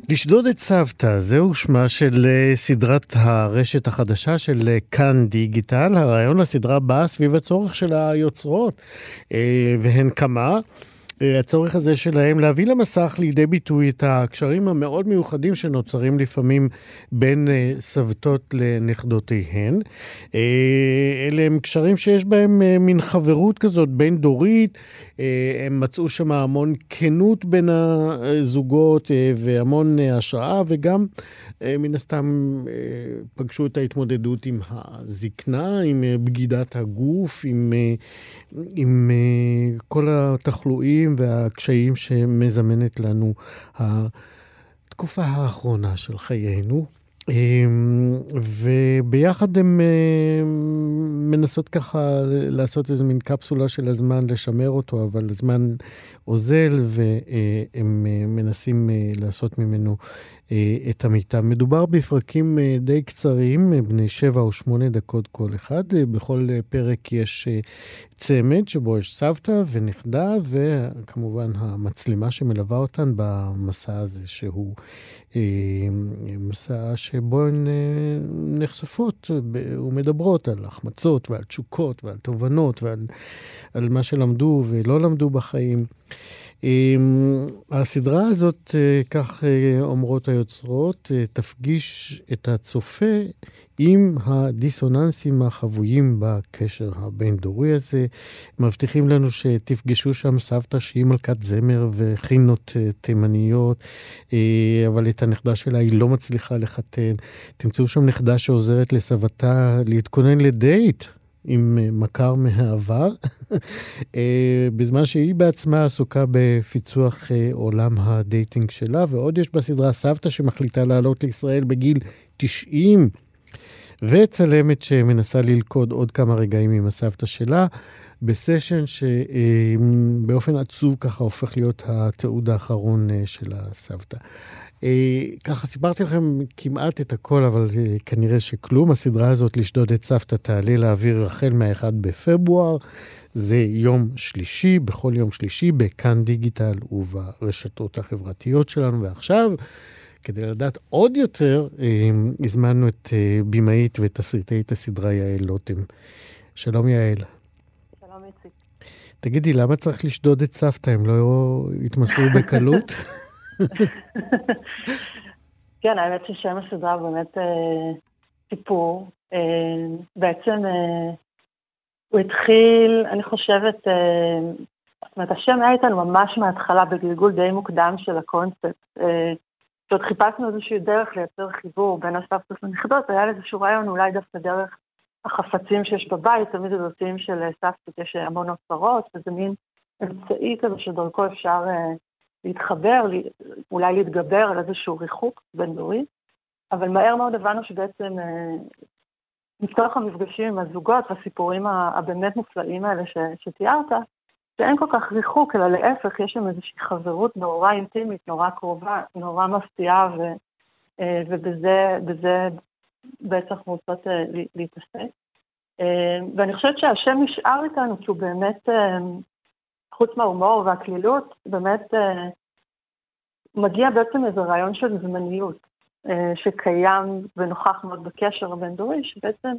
לשדוד את סבתא, זהו שמה של אה, סדרת הרשת החדשה של אה, כאן דיגיטל. הרעיון לסדרה בא סביב הצורך של היוצרות, אה, והן כמה. אה, הצורך הזה שלהם להביא למסך לידי ביטוי את הקשרים המאוד מיוחדים שנוצרים לפעמים בין אה, סבתות לנכדותיהן. אה, אלה הם קשרים שיש בהם מין חברות כזאת בין דורית. הם מצאו שם המון כנות בין הזוגות והמון השראה, וגם מן הסתם פגשו את ההתמודדות עם הזקנה, עם בגידת הגוף, עם, עם כל התחלואים. הקשיים והקשיים שמזמנת לנו התקופה האחרונה של חיינו. אמ, וביחד הן מנסות ככה לעשות איזה מין קפסולה של הזמן, לשמר אותו, אבל הזמן אוזל והם מנסים לעשות ממנו אה, את המיטב. מדובר בפרקים אה, די קצרים, אה, בני שבע או שמונה דקות כל אחד. בכל פרק יש צמד שבו יש סבתא ונכדה, וכמובן המצלמה שמלווה אותן במסע הזה, שהוא מסע שבו הן נחשפות ומדברות על החמצות ועל תשוקות ועל תובנות ועל מה שלמדו ולא למדו בחיים. הסדרה הזאת, אה, כך אה, אומרות היוצרות, אה, תפגיש את הצופה עם הדיסוננסים החבויים בקשר הבין-דורי הזה. מבטיחים לנו שתפגשו שם סבתא שהיא מלכת זמר וחינות תימניות, אבל את הנכדה שלה היא לא מצליחה לחתן. תמצאו שם נכדה שעוזרת לסבתה להתכונן לדייט. עם אה, מכר מהעבר, אה, בזמן שהיא בעצמה עסוקה בפיצוח אה, עולם ה dating שלה, ועוד יש בסדרה סבתא שמחליטה לעלות לישראל בגיל 90, וצלמת שמנסה ללכוד עוד כמה רגעים עם הסבתא שלה, בסשן שבאופן עצוב ככה הופך להיות התיעוד האחרון של הסבתא. אה, ככה סיפרתי לכם כמעט את הכל, אבל אה, כנראה שכלום. הסדרה הזאת, לשדוד את סבתא, תעלה לאוויר החל מה-1 בפברואר. זה יום שלישי, בכל יום שלישי, בכאן דיגיטל וברשתות החברתיות שלנו. ועכשיו, כדי לדעת עוד יותר, אה, הזמנו את אה, במאית ותסריטאית הסדרה יעל לוטם. שלום יעל. שלום איציק. תגידי, למה צריך לשדוד את סבתא? הם לא יתמסרו בקלות? כן, האמת ששם הסדרה הוא באמת אה, סיפור. אה, בעצם אה, הוא התחיל, אני חושבת, זאת אומרת, השם היה איתנו ממש מההתחלה, בגלגול די מוקדם של הקונספט. אה, כשעוד חיפשנו איזושהי דרך לייצר חיבור בין הסבתות לנכדות, היה לי איזשהו רעיון אולי דווקא דרך החפצים שיש בבית, תמיד הדתיים של סבתות יש המון אוצרות, וזה מין אמצעי כזה שדרכו אפשר להתחבר, אולי להתגבר על איזשהו ריחוק בין דורי, אבל מהר מאוד הבנו שבעצם אה, מתוך המפגשים עם הזוגות והסיפורים הבאמת מופלאים האלה ש, שתיארת, שאין כל כך ריחוק, אלא להפך, יש שם איזושהי חברות נורא אינטימית, נורא קרובה, נורא מפתיעה, ו, אה, ובזה בעצם אנחנו רוצות אה, להתעסק. ואני חושבת שהשם נשאר איתנו כי הוא באמת חוץ מההומור והקלילות, באמת אה, מגיע בעצם איזה רעיון של זמניות, אה, שקיים ונוכח מאוד בקשר הבין-דורי, שבעצם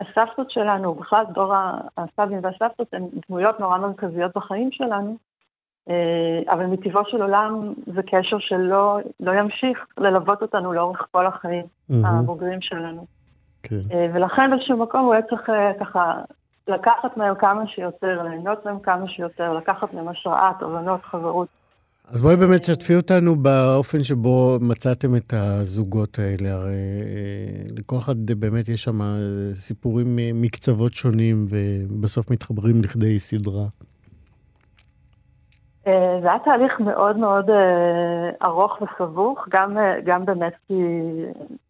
הסבתות שלנו, בכלל דור הסבים והסבתות, הן דמויות נורא מרכזיות בחיים שלנו, אה, אבל מטבעו של עולם זה קשר שלא לא ימשיך ללוות אותנו לאורך כל החיים mm-hmm. הבוגרים שלנו. כן. ולכן באיזשהו מקום הוא היה צריך ככה לקחת מהם כמה שיותר, ליהנות מהם כמה שיותר, לקחת מהם השראה, תובנות, חברות. אז בואי באמת שתפי אותנו באופן שבו מצאתם את הזוגות האלה. הרי אה, לכל אחד באמת יש שם סיפורים מקצוות שונים, ובסוף מתחברים לכדי סדרה. אה, זה היה תהליך מאוד מאוד אה, ארוך וסבוך, גם, אה, גם באמת כי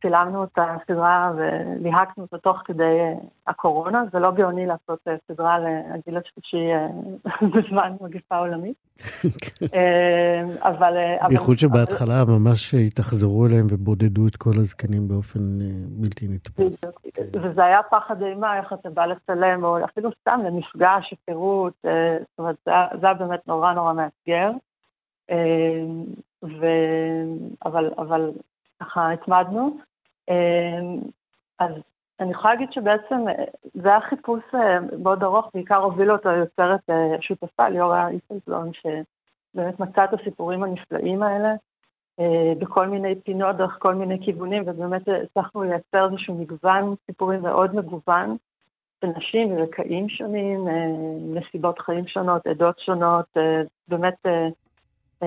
צילמנו את הסדרה וליהקנו אותה תוך כדי הקורונה, זה לא גאוני לעשות סדרה לגיל השלישי בזמן מגיפה עולמית. אבל... בייחוד שבהתחלה ממש התאכזרו אליהם ובודדו את כל הזקנים באופן בלתי נתפס. כן. וזה היה פחד אימה, איך אתה בא לצלם, או אפילו סתם למפגש, היכרות, זאת אומרת, זה היה באמת נורא נורא מאתגר, אמ, ו... אבל, אבל ככה התמדנו. אמ, אז אני יכולה להגיד שבעצם אה, זה היה חיפוש אה, מאוד ארוך, בעיקר הוביל אותו יוצרת אה, שותפה, ליאורה איסלזון, שבאמת מצאה את הסיפורים הנפלאים האלה בכל מיני פינות, דרך כל מיני כיוונים, ובאמת הצלחנו לייצר איזשהו מגוון סיפורים מאוד מגוון. נשים מרקעים שונים, אה, נסיבות חיים שונות, עדות שונות, אה, באמת... אה,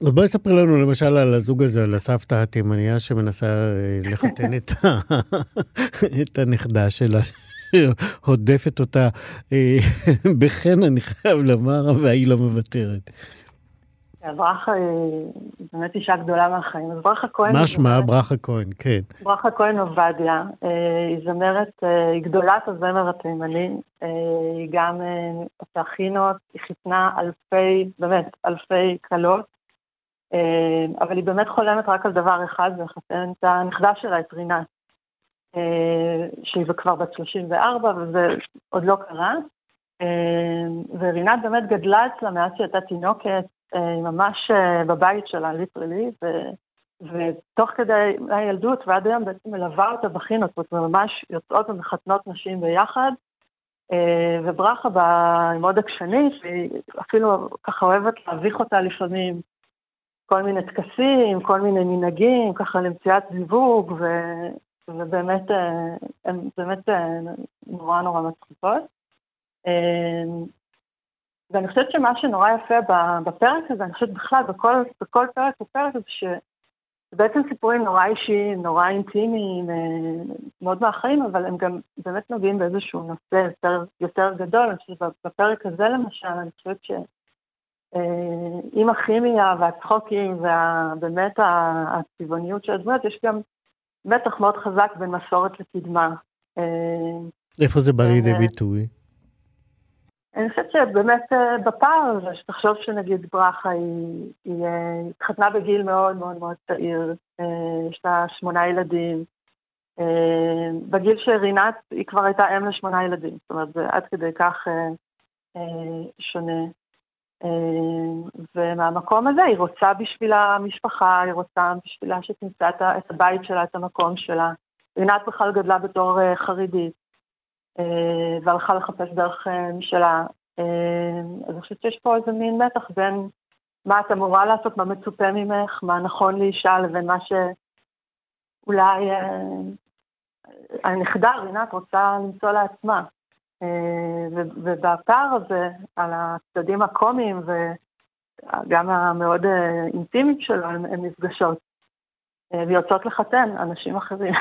אז בואי ספרי לנו למשל על הזוג הזה, על הסבתא התימניה שמנסה לחתן את, את הנכדה שלה, שהודפת אותה בחן, אני חייב לומר, והיא לא מוותרת. ברכה היא באמת אישה גדולה מהחיים. אז ברכה כהן... מה שמה? ברכה כהן, כן. ברכה כהן עובדיה, אה, היא זמרת, אה, היא גדולת הזמר התימני, אה, היא גם עושה חינות, היא חיתנה אלפי, באמת, אלפי כלות, אבל היא באמת חולמת רק על דבר אחד, זה לחתן את הנכדה שלה, את רינת, שהיא כבר בת 34, וזה עוד לא קרה. ורינת באמת גדלה אצלה מאז שהייתה תינוקת, אה, היא ממש אה, בבית שלה, ליטרלי, ו... ותוך כדי הילדות ועד היום בעצם מלווה אותה בחינות, זאת אומרת, ממש יוצאות ומחתנות נשים ביחד. אה, וברכה בה מאוד עקשנית, והיא אפילו ככה אוהבת להביך אותה לפעמים. כל מיני טקסים, כל מיני מנהגים, ככה למציאת זיווג, ו... ובאמת, הן באמת נורא נורא מצחיקות. ואני חושבת שמה שנורא יפה בפרק הזה, אני חושבת בכלל, בכל, בכל פרק ופרק, זה שבעצם סיפורים נורא אישיים, נורא אינטימיים, אה, מאוד מהחיים, אבל הם גם באמת נוגעים באיזשהו נושא יותר, יותר גדול. אני חושבת שבפרק הזה למשל, אני חושבת שעם אה, הכימיה והצחוקים ובאמת הצבעוניות של הדמויות, יש גם מתח מאוד חזק בין מסורת לקדמה. אה, איפה זה בא לידי ביטוי? אני חושבת שבאמת אה, בפער הזה, שתחשוב שנגיד ברכה היא, היא אה, התחתנה בגיל מאוד מאוד מאוד צעיר, אה, יש לה שמונה ילדים. בגיל של רינת היא כבר הייתה אם לשמונה ילדים, זאת אומרת זה עד כדי כך שונה. ומהמקום הזה היא רוצה בשביל המשפחה, היא רוצה בשבילה שתמצא את הבית שלה, את המקום שלה. רינת בכלל גדלה בתור חרדית. אה, והלכה לחפש דרך אה, משלה. אה, אז אני חושבת שיש פה איזה מין מתח בין מה את אמורה לעשות, מה מצופה ממך, מה נכון לאישה, לבין מה שאולי הנכדה, רינת, רוצה למצוא לעצמה. ובפער הזה, על הצדדים הקומיים וגם המאוד אינטימיים שלו, הן נפגשות. ויוצאות לחתן אנשים אחרים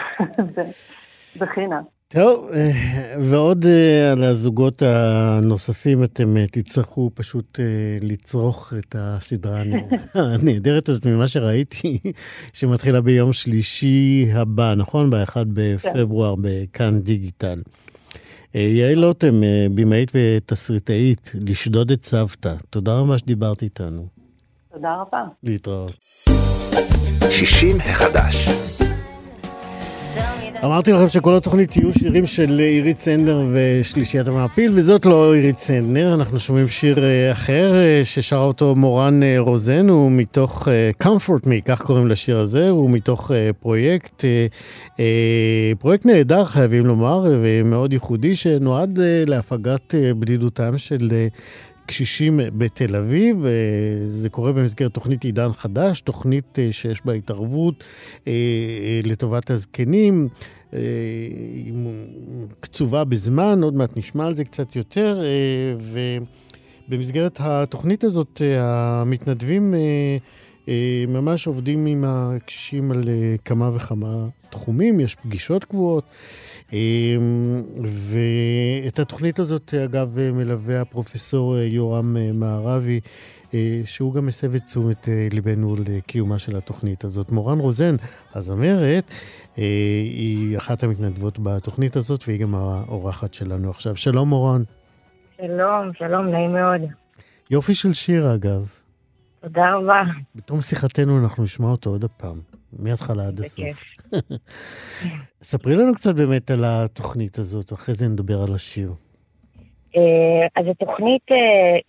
בחינם. טוב, אה, ועוד אה, על הזוגות הנוספים, אתם אה, תצטרכו פשוט לצרוך את הסדרה הנהדרת הזאת ממה שראיתי, שמתחילה ביום שלישי הבא, נכון? ב-1 בפברואר בכאן דיגיטל. יעל לוטם, במאית ותסריטאית, לשדוד את סבתא, תודה רבה שדיברת איתנו. תודה רבה. להתראות. 60 החדש. אמרתי לכם שכל התוכנית יהיו שירים של עירית סנדר ושלישיית המעפיל, וזאת לא עירית סנדר, אנחנו שומעים שיר אה, אחר אה, ששרה אותו מורן אה, רוזן, הוא מתוך Comfort Me, כך קוראים לשיר הזה, הוא מתוך פרויקט, פרויקט נהדר חייבים לומר, ומאוד ייחודי, שנועד להפגת בדידותם של קשישים בתל אביב. אה, זה קורה במסגרת תוכנית עידן חדש, תוכנית אה, שיש בה התערבות אה, לטובת הזקנים. היא קצובה בזמן, עוד מעט נשמע על זה קצת יותר. ובמסגרת התוכנית הזאת, המתנדבים ממש עובדים עם הקשישים על כמה וכמה תחומים, יש פגישות קבועות. אמ, ואת התוכנית הזאת, אגב, מלווה הפרופסור יורם מערבי, אה, שהוא גם מסב את תשומת אה, ליבנו לקיומה של התוכנית הזאת. מורן רוזן, הזמרת, אה, היא אחת המתנדבות בתוכנית הזאת, והיא גם האורחת שלנו עכשיו. שלום, מורן. שלום, שלום, נעים מאוד. יופי של שיר, אגב. תודה רבה. בתום שיחתנו אנחנו נשמע אותו עוד הפעם, מההתחלה עד הסוף. ספרי לנו קצת באמת על התוכנית הזאת, אחרי זה נדבר על השיר. אה, אז התוכנית אה,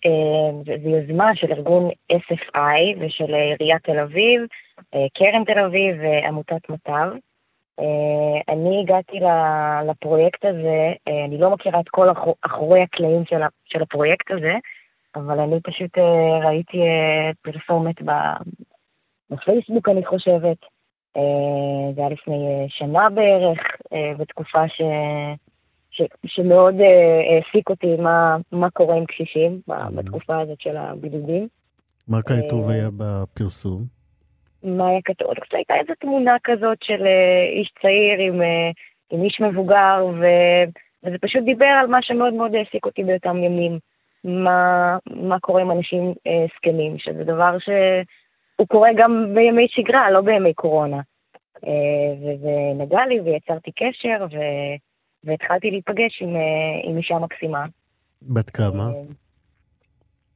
אה, זו יוזמה של ארגון SFI ושל עיריית תל אביב, קרן תל אביב ועמותת מטב. אני הגעתי לפרויקט הזה, אני לא מכירה את כל אחורי הקלעים של הפרויקט הזה, אבל אני פשוט ראיתי פרסומת בפייסבוק, אני חושבת, אה, זה היה לפני אה, שנה בערך, אה, בתקופה ש... ש... שמאוד העסיק אותי מה, מה קורה עם קשישים בתקופה הזאת של הבידודים. מה כתוב היה בפרסום? מה היה כתוב? הייתה איזו תמונה כזאת של איש צעיר עם, עם איש מבוגר, ו... וזה פשוט דיבר על מה שמאוד מאוד העסיק אותי באותם ימים. מה, מה קורה עם אנשים זקנים, שזה דבר ש... הוא קורה גם בימי שגרה, לא בימי קורונה. אה, וזה נגע לי ויצרתי קשר, ו... והתחלתי להיפגש עם, אה, עם אישה מקסימה. בת כמה?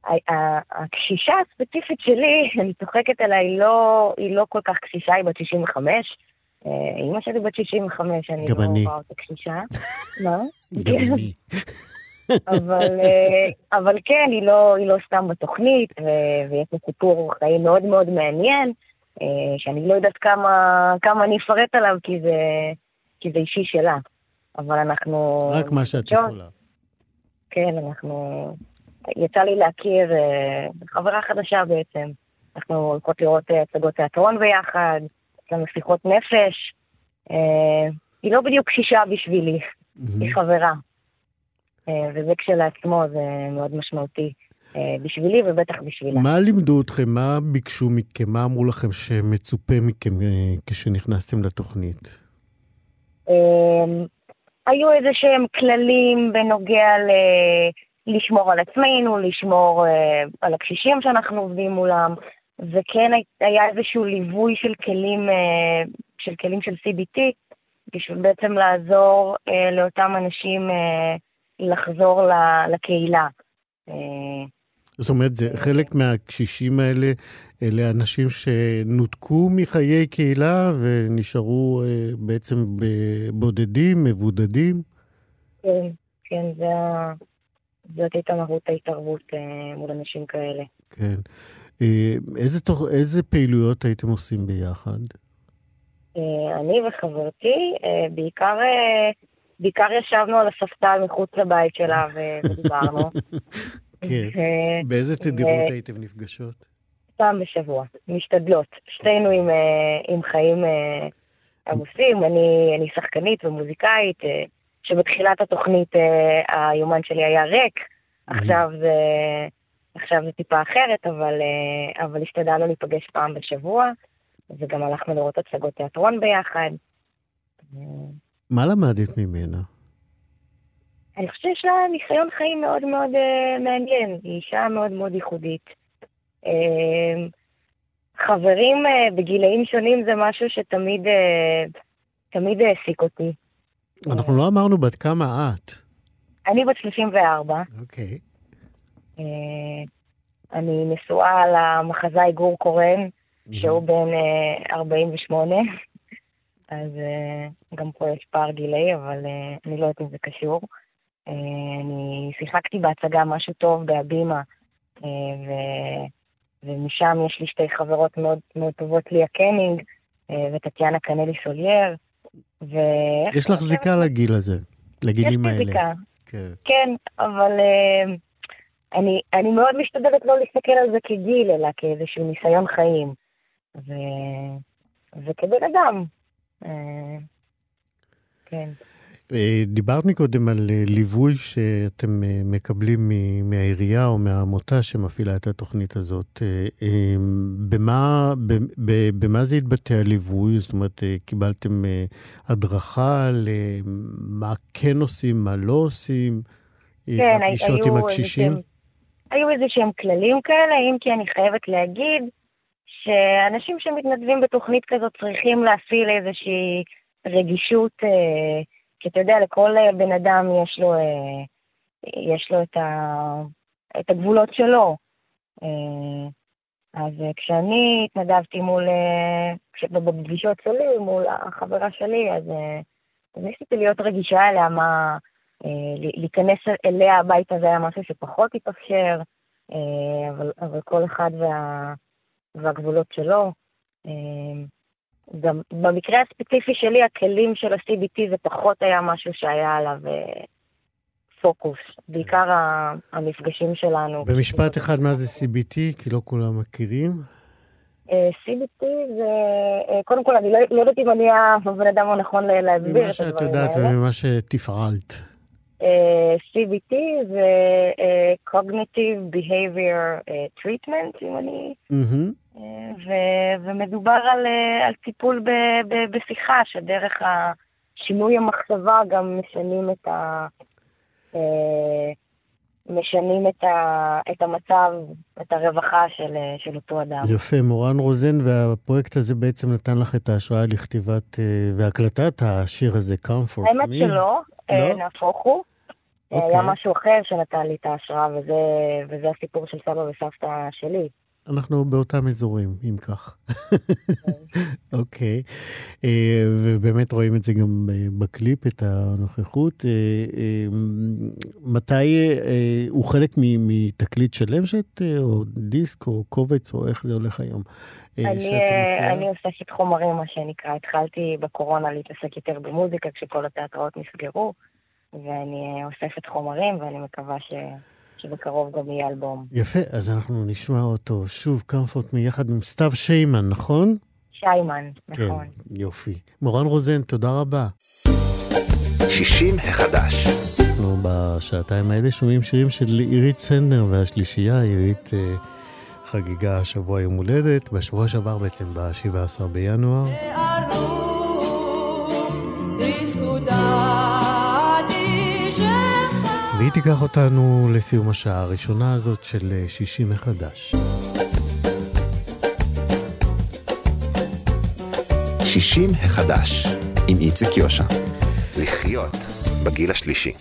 אה, הקשישה הספציפית שלי, אני צוחקת עליה, היא לא, היא לא כל כך קשישה, היא בת 65. אימא שלי בת 65, אני לא רואה אותה קשישה. מה? גם אני. אבל, אה, אבל כן, היא לא, היא לא סתם בתוכנית, ו, ויש לה סיפור חיים מאוד מאוד מעניין, אה, שאני לא יודעת כמה, כמה אני אפרט עליו, כי זה, כי זה אישי שלה. אבל אנחנו... רק מה שאת יכולה. כן, אנחנו... יצא לי להכיר אה, חברה חדשה בעצם. אנחנו הולכות לראות הצגות תיאטרון ביחד, יש לנו שיחות נפש. היא לא בדיוק קשישה בשבילי, היא חברה. אה, וזה כשלעצמו זה מאוד משמעותי אה, בשבילי ובטח בשבילה. מה לימדו אתכם? מה ביקשו מכם? מה אמרו לכם שמצופה מכם אה, כשנכנסתם לתוכנית? היו איזה שהם כללים בנוגע ל... לשמור על עצמנו, לשמור על הקשישים שאנחנו עובדים מולם, וכן היה איזשהו ליווי של כלים, של כלים של CBT, בשביל בעצם לעזור לאותם אנשים לחזור לקהילה. אה, זאת אומרת, זה חלק מהקשישים האלה, אלה אנשים שנותקו מחיי קהילה ונשארו אה, בעצם בודדים, מבודדים? כן, כן, זה, זאת הייתה מהות ההתערבות אה, מול אנשים כאלה. כן. איזה, תוך, איזה פעילויות הייתם עושים ביחד? אני וחברתי, בעיקר בעיקר ישבנו על הספסל מחוץ לבית שלה ודיברנו. כן. באיזה תדירות הייתם נפגשות? פעם בשבוע, משתדלות. שתינו עם, אה, עם חיים אה, עמוסים, אני, אני שחקנית ומוזיקאית, אה, שבתחילת התוכנית היומן שלי היה ריק, עכשיו זה, עכשיו זה טיפה אחרת, אבל, אבל השתדלנו להיפגש פעם בשבוע, וגם הלכנו לראות הצגות תיאטרון ביחד. מה למדת ממנה? אני חושבת שיש לה ניסיון חיים מאוד מאוד uh, מעניין. היא אישה מאוד מאוד ייחודית. Uh, חברים uh, בגילאים שונים זה משהו שתמיד uh, תמיד העסיק אותי. אנחנו uh, לא אמרנו בת כמה את. אני בת 34. אוקיי. Okay. אה, אני נשואה למחזאי גור קורן, אמ-המ. שהוא בן אה, 48. אז אה, גם פה יש פער גילי, אבל אה, אני לא יודעת אם זה קשור. אה, אני שיחקתי בהצגה משהו טוב בהבימה, ו... ומשם יש לי שתי חברות מאוד מאוד טובות, לאה קניג אה, וטטיאנה קנליס אולייר. ו... יש לך זיקה לגיל הזה, לגילים האלה. יש לי זיקה, כן. כן, אבל אני, אני מאוד משתדלת לא להסתכל על זה כגיל, אלא כאיזשהו ניסיון חיים. ו... וכבן אדם. אה, כן. אה, דיברת מקודם על אה, ליווי שאתם מקבלים מהעירייה או מהעמותה שמפעילה את התוכנית הזאת. במה, במה זה התבטא הליווי? זאת אומרת, קיבלתם הדרכה למה כן עושים, מה לא עושים? כן, היו עם הקשישים? היו איזה שהם כללים כאלה, אם כי אני חייבת להגיד שאנשים שמתנדבים בתוכנית כזאת צריכים להפעיל איזושהי רגישות, אה, כי אתה יודע, לכל אה, בן אדם יש לו, אה, יש לו את, ה, את הגבולות שלו. אה, אז אה, כשאני התנדבתי מול, אה, בפגישות שלי, מול החברה שלי, אז, אה, ניסיתי להיות רגישה אליה, מה, אה, להיכנס אליה הביתה זה היה משהו שפחות התאפשר, אה, אבל, אבל כל אחד וה... והגבולות שלו. אמ, גם במקרה הספציפי שלי, הכלים של ה-CBT זה פחות היה משהו שהיה עליו אה, פוקוס, בעיקר המפגשים שלנו. במשפט אחד, מה זה CBT? כי לא כולם מכירים. אה, CBT זה, אה, קודם כל, אני לא, לא יודעת אם אני הבן אדם הנכון להסביר את הדברים האלה. ממה שאת יודעת וממה שתפעלת. CBT זה Cognitive Behavior Treatment, אם אני... ו- ומדובר על, אה, על טיפול ב- ב- בשיחה, שדרך שינוי המחשבה גם משנים את ה... אה, משנים את, ה, את המצב, את הרווחה של, אה, של אותו אדם. יפה, מורן רוזן, והפרויקט הזה בעצם נתן לך את ההשראה לכתיבת והקלטת השיר הזה, Comfort Me. האמת שלא, לא? נהפוך הוא. Okay. היה אוקיי. משהו אחר שנתן לי את ההשראה, וזה, וזה הסיפור של סבא וסבתא שלי. אנחנו באותם אזורים, אם כך. אוקיי. okay. אה, ובאמת רואים את זה גם בקליפ, את הנוכחות. אה, מתי הוא חלק מתקליט שלם שאת, או דיסק, או קובץ, או איך זה הולך היום? אני, אני אוספת חומרים, מה שנקרא. התחלתי בקורונה להתעסק יותר במוזיקה, כשכל התיאטראות נסגרו, ואני אוספת חומרים, ואני מקווה ש... שבקרוב גם יהיה אלבום. יפה, אז אנחנו נשמע אותו שוב, קמפורט מיחד עם סתיו שיימן, נכון? שיימן, נכון. כן, יופי. מורן רוזן, תודה רבה. 60 החדש. אנחנו בשעתיים האלה שומעים שירים של עירית סנדנר והשלישייה, עירית אה, חגיגה השבוע יום הולדת, בשבוע שעבר בעצם ב-17 בינואר. והיא תיקח אותנו לסיום השעה הראשונה הזאת של 60 מחדש. 60 החדש, עם איציק יושע. לחיות בגיל השלישי.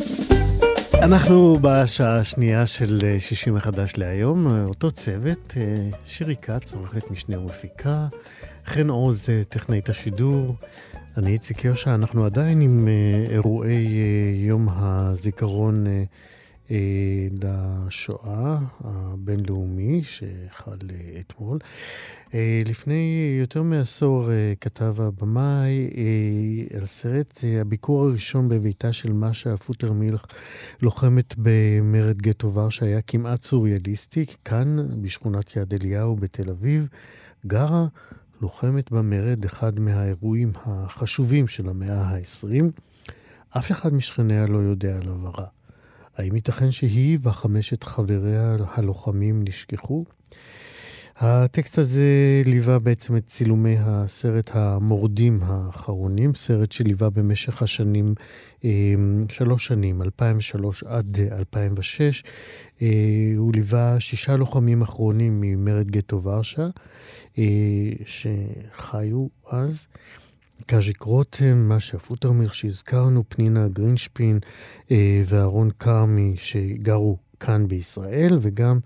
אנחנו בשעה השנייה של 60 מחדש להיום, אותו צוות, שירי כץ, עורכת משנה ומפיקה, חן עוז, טכנאית השידור, אני איציק יושע, אנחנו עדיין עם אה, אירועי אה, יום הזיכרון אה, לשואה הבינלאומי שחל אתמול. לפני יותר מעשור כתב הבמאי על סרט הביקור הראשון בביתה של משה פוטרמילך, לוחמת במרד גטו ורשה, היה כמעט סוריאליסטי, כאן בשכונת יד אליהו בתל אביב, גרה לוחמת במרד, אחד מהאירועים החשובים של המאה ה-20, אף אחד משכניה לא יודע על עברה. האם ייתכן שהיא וחמשת חבריה הלוחמים נשכחו? הטקסט הזה ליווה בעצם את צילומי הסרט המורדים האחרונים, סרט שליווה במשך השנים, אה, שלוש שנים, 2003 עד 2006. אה, הוא ליווה שישה לוחמים אחרונים ממרד גטו ורשה, שחיו אז. קאז'יק רותם, משה פוטרמיר שהזכרנו, פנינה גרינשפין ואהרון כרמי שגרו כאן בישראל, וגם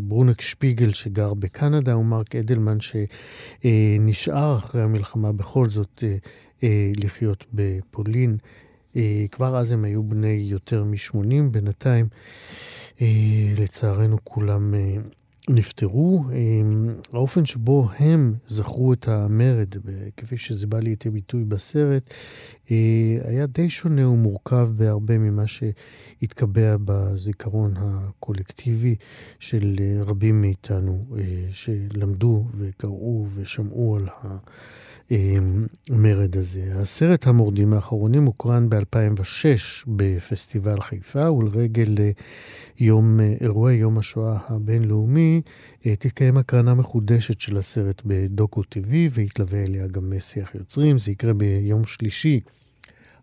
ברונק שפיגל שגר בקנדה ומרק אדלמן שנשאר אחרי המלחמה בכל זאת לחיות בפולין. כבר אז הם היו בני יותר מ-80, בינתיים לצערנו כולם נפטרו. האופן שבו הם זכרו את המרד, כפי שזה בא לידי ביטוי בסרט, היה די שונה ומורכב בהרבה ממה שהתקבע בזיכרון הקולקטיבי של רבים מאיתנו שלמדו וקראו ושמעו על ה... המרד הזה. הסרט המורדים האחרונים הוקרן ב-2006 בפסטיבל חיפה, ולרגל יום, אירועי יום השואה הבינלאומי, תתקיים הקרנה מחודשת של הסרט בדוקו TV, והתלווה אליה גם שיח יוצרים. זה יקרה ביום שלישי.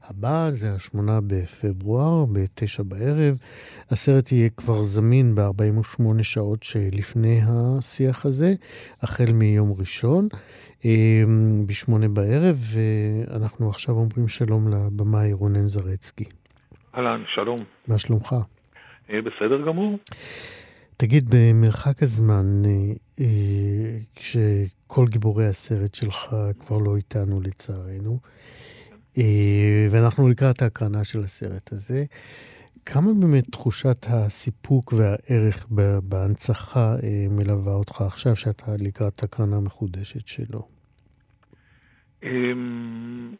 הבא זה השמונה בפברואר, בתשע בערב. הסרט יהיה כבר זמין ב-48 שעות שלפני השיח הזה, החל מיום ראשון, אמ, בשמונה בערב, ואנחנו עכשיו אומרים שלום לבמאי רונן זרצקי. אהלן, שלום. מה שלומך? אה, בסדר גמור. תגיד, במרחק הזמן, אה, אה, כשכל גיבורי הסרט שלך כבר לא איתנו לצערנו, ואנחנו לקראת ההקרנה של הסרט הזה. כמה באמת תחושת הסיפוק והערך בהנצחה אה, מלווה אותך עכשיו שאתה לקראת הקרנה מחודשת שלו? אמ,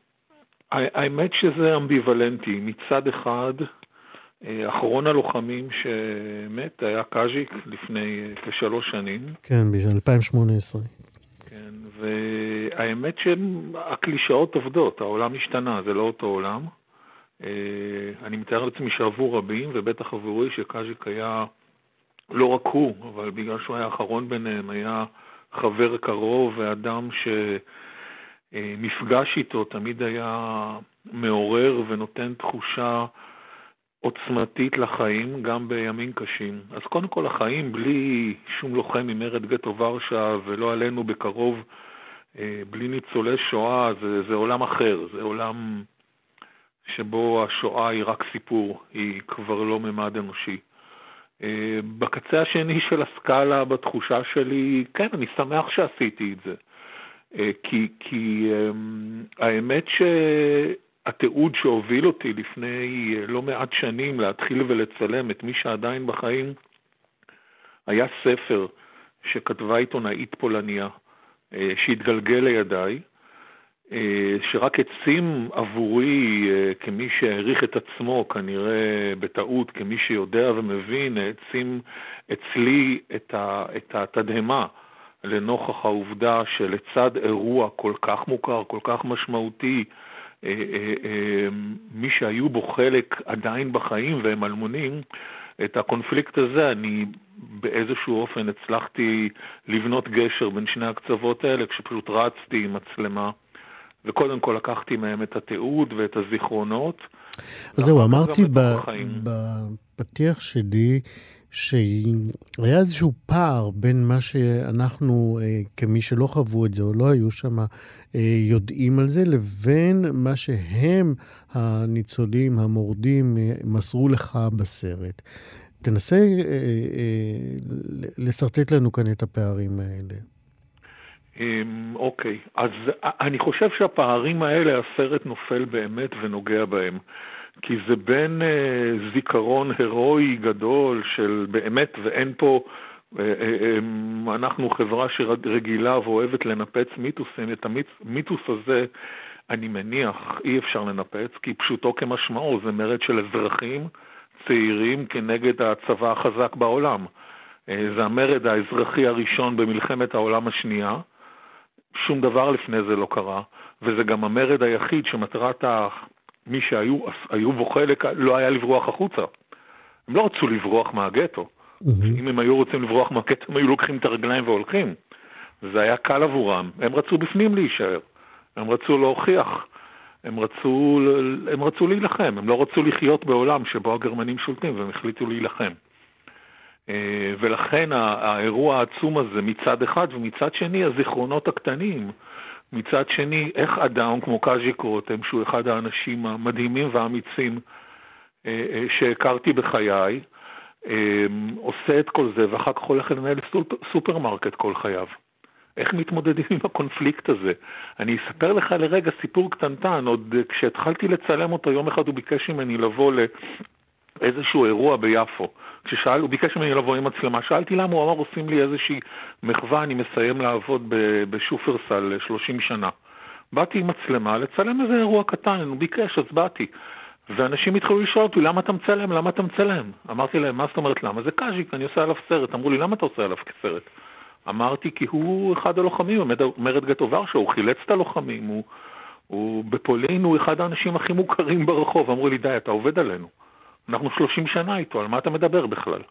האמת שזה אמביוולנטי. מצד אחד, אה, אחרון הלוחמים שמת היה קאז'יק לפני כשלוש שנים. כן, ב-2018. כן, והאמת שהקלישאות עובדות, העולם השתנה, זה לא אותו עולם. אה, אני מתאר לעצמי שעבור רבים, ובטח עבורי שקאז'יק היה, לא רק הוא, אבל בגלל שהוא היה האחרון ביניהם, היה חבר קרוב ואדם שמפגש איתו תמיד היה מעורר ונותן תחושה עוצמתית לחיים, גם בימים קשים. אז קודם כל החיים בלי שום לוחם ממרד גטו ורשה, ולא עלינו בקרוב, אה, בלי ניצולי שואה, זה, זה עולם אחר, זה עולם שבו השואה היא רק סיפור, היא כבר לא ממד אנושי. אה, בקצה השני של הסקאלה, בתחושה שלי, כן, אני שמח שעשיתי את זה. אה, כי, כי האמת ש... התיעוד שהוביל אותי לפני אה, לא מעט שנים להתחיל ולצלם את מי שעדיין בחיים, היה ספר שכתבה עיתונאית פולניה, אה, שהתגלגל לידיי, אה, שרק העצים עבורי, כמי שהעריך את עצמו, כנראה בטעות, כמי שיודע ומבין, העצים אצלי את התדהמה לנוכח העובדה שלצד אירוע כל כך מוכר, כל כך משמעותי, מי שהיו בו חלק עדיין בחיים והם אלמונים, את הקונפליקט הזה אני באיזשהו אופן הצלחתי לבנות גשר בין שני הקצוות האלה, כשפשוט רצתי עם מצלמה, וקודם כל לקחתי מהם את התיעוד ואת הזיכרונות. אז זהו, אמרתי בפתיח שלי, שהיה איזשהו פער בין מה שאנחנו, אה, כמי שלא חוו את זה או לא היו שם, אה, יודעים על זה, לבין מה שהם, הניצולים, המורדים, אה, מסרו לך בסרט. תנסה לשרטט לנו כאן את הפערים האלה. אמ, אוקיי, אז אני חושב שהפערים האלה, הסרט נופל באמת ונוגע בהם. כי זה בין אה, זיכרון הירואי גדול של באמת, ואין פה, אה, אה, אה, אנחנו חברה שרגילה ואוהבת לנפץ מיתוסים, את המיתוס הזה, אני מניח, אי אפשר לנפץ, כי פשוטו כמשמעו, זה מרד של אזרחים צעירים כנגד הצבא החזק בעולם. אה, זה המרד האזרחי הראשון במלחמת העולם השנייה, שום דבר לפני זה לא קרה, וזה גם המרד היחיד שמטרת מי שהיו בו חלק לא היה לברוח החוצה. הם לא רצו לברוח מהגטו. Mm-hmm. אם הם היו רוצים לברוח מהגטו, הם היו לוקחים את הרגליים והולכים. זה היה קל עבורם. הם רצו בפנים להישאר. הם רצו להוכיח. הם רצו, הם רצו להילחם. הם לא רצו לחיות בעולם שבו הגרמנים שולטים, והם החליטו להילחם. אה, ולכן האירוע העצום הזה מצד אחד, ומצד שני הזיכרונות הקטנים מצד שני, איך אדם כמו קאז'יק רותם, שהוא אחד האנשים המדהימים והאמיצים אה, אה, שהכרתי בחיי, עושה את כל זה ואחר כך הולך לנהל סופרמרקט כל חייו. איך מתמודדים עם הקונפליקט הזה? אני אספר לך לרגע סיפור קטנטן, עוד כשהתחלתי לצלם אותו, יום אחד הוא ביקש ממני לבוא לאיזשהו אירוע ביפו. כששאל, הוא ביקש ממני לבוא עם מצלמה, שאלתי למה, הוא אמר, עושים לי איזושהי מחווה, אני מסיים לעבוד בשופרסל 30 שנה. באתי עם מצלמה לצלם איזה אירוע קטן, הוא ביקש, אז באתי. ואנשים התחילו לשאול אותי, למה אתה מצלם? למה אתה מצלם? אמרתי להם, מה זאת אומרת למה? זה קאז'יק, אני עושה עליו סרט. אמרו לי, למה אתה עושה עליו סרט? אמרתי, כי הוא אחד הלוחמים, מרד גטו ורשה, הוא חילץ את הלוחמים, הוא, הוא בפולין הוא אחד האנשים הכי מוכרים ברחוב. אמרו לי, די, אתה עובד עלינו. אנחנו 30 שנה איתו, על מה אתה מדבר בכלל?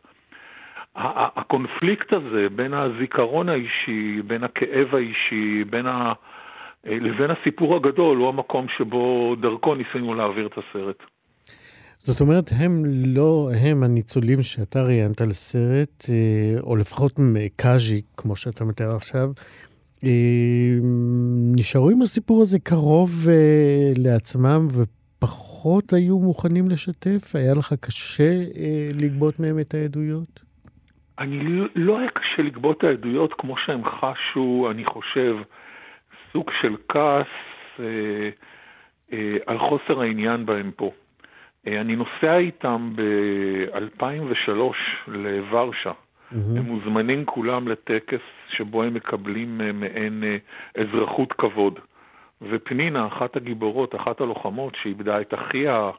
הקונפליקט הזה בין הזיכרון האישי, בין הכאב האישי, בין ה... לבין הסיפור הגדול, הוא המקום שבו דרכו ניסינו להעביר את הסרט. זאת אומרת, הם לא, הם הניצולים שאתה ראיינת לסרט, אה, או לפחות קאז'י, כמו שאתה מתאר עכשיו, אה, נשארו עם הסיפור הזה קרוב אה, לעצמם ופחות היו מוכנים לשתף? היה לך קשה לגבות מהם את העדויות? אני לא היה קשה לגבות את העדויות כמו שהם חשו, אני חושב, סוג של כעס אה, אה, על חוסר העניין בהם פה. אה, אני נוסע איתם ב-2003 לוורשה. Mm-hmm. הם מוזמנים כולם לטקס שבו הם מקבלים אה, מעין אה, אזרחות כבוד. ופנינה, אחת הגיבורות, אחת הלוחמות שאיבדה את אחיה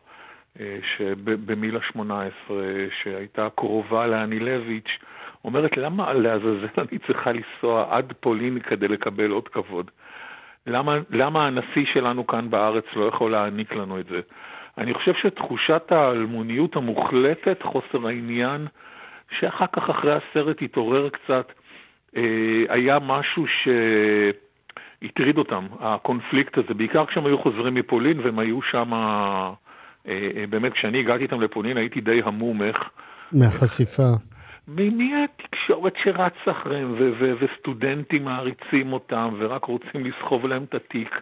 במילה 18, שהייתה קרובה לאנילביץ', אומרת, למה לעזאזל אני צריכה לנסוע עד פולין כדי לקבל עוד כבוד? למה, למה הנשיא שלנו כאן בארץ לא יכול להעניק לנו את זה? אני חושב שתחושת האלמוניות המוחלטת, חוסר העניין, שאחר כך אחרי הסרט התעורר קצת, אה, היה משהו שהטריד אותם, הקונפליקט הזה, בעיקר כשהם היו חוזרים מפולין והם היו שם, אה, אה, באמת, כשאני הגעתי איתם לפולין הייתי די המום איך... מהחשיפה. מהתקשורת שרץ אחריהם, וסטודנטים מעריצים אותם, ורק רוצים לסחוב להם את התיק.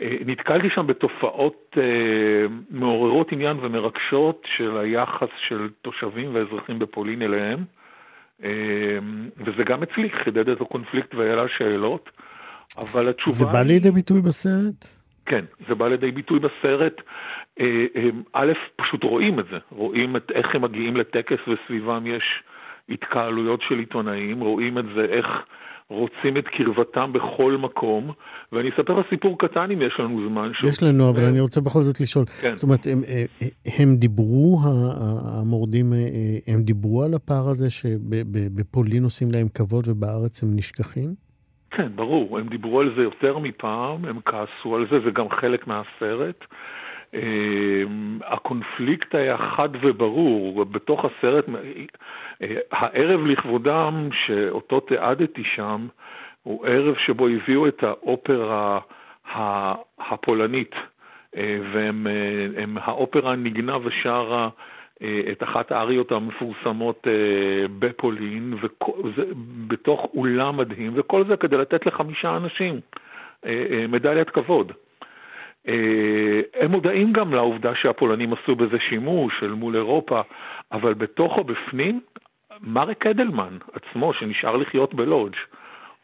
אה, נתקלתי שם בתופעות אה, מעוררות עניין ומרגשות של היחס של תושבים ואזרחים בפולין אליהם, אה, וזה גם אצלי חידד את הקונפליקט והעלה שאלות, אבל התשובה... זה בא לידי ביטוי בסרט? כן, זה בא לידי ביטוי בסרט. א', פשוט רואים את זה, רואים את איך הם מגיעים לטקס וסביבם יש התקהלויות של עיתונאים, רואים את זה איך רוצים את קרבתם בכל מקום, ואני אספר לך סיפור קטן אם יש לנו זמן. יש לנו, אבל אני רוצה בכל זאת לשאול. כן. זאת אומרת, הם, אה, אה, הם דיברו, המורדים, אה, הם דיברו על הפער הזה שבפולין עושים להם כבוד ובארץ הם נשכחים? כן, ברור, הם דיברו על זה יותר מפעם, הם כעסו על זה, זה גם חלק מהסרט. אמ, הקונפליקט היה חד וברור. בתוך הסרט, אה, הערב לכבודם שאותו תיעדתי שם, הוא ערב שבו הביאו את האופרה הפולנית, אה, והאופרה נגנה ושרה אה, את אחת האריות המפורסמות בפולין, בתוך אולם מדהים, וכל זה כדי לתת לחמישה אנשים מדליית כבוד. אה, הם מודעים גם לעובדה שהפולנים עשו בזה שימוש אל מול אירופה, אבל בתוכו בפנים, מרק אדלמן עצמו, שנשאר לחיות בלודג',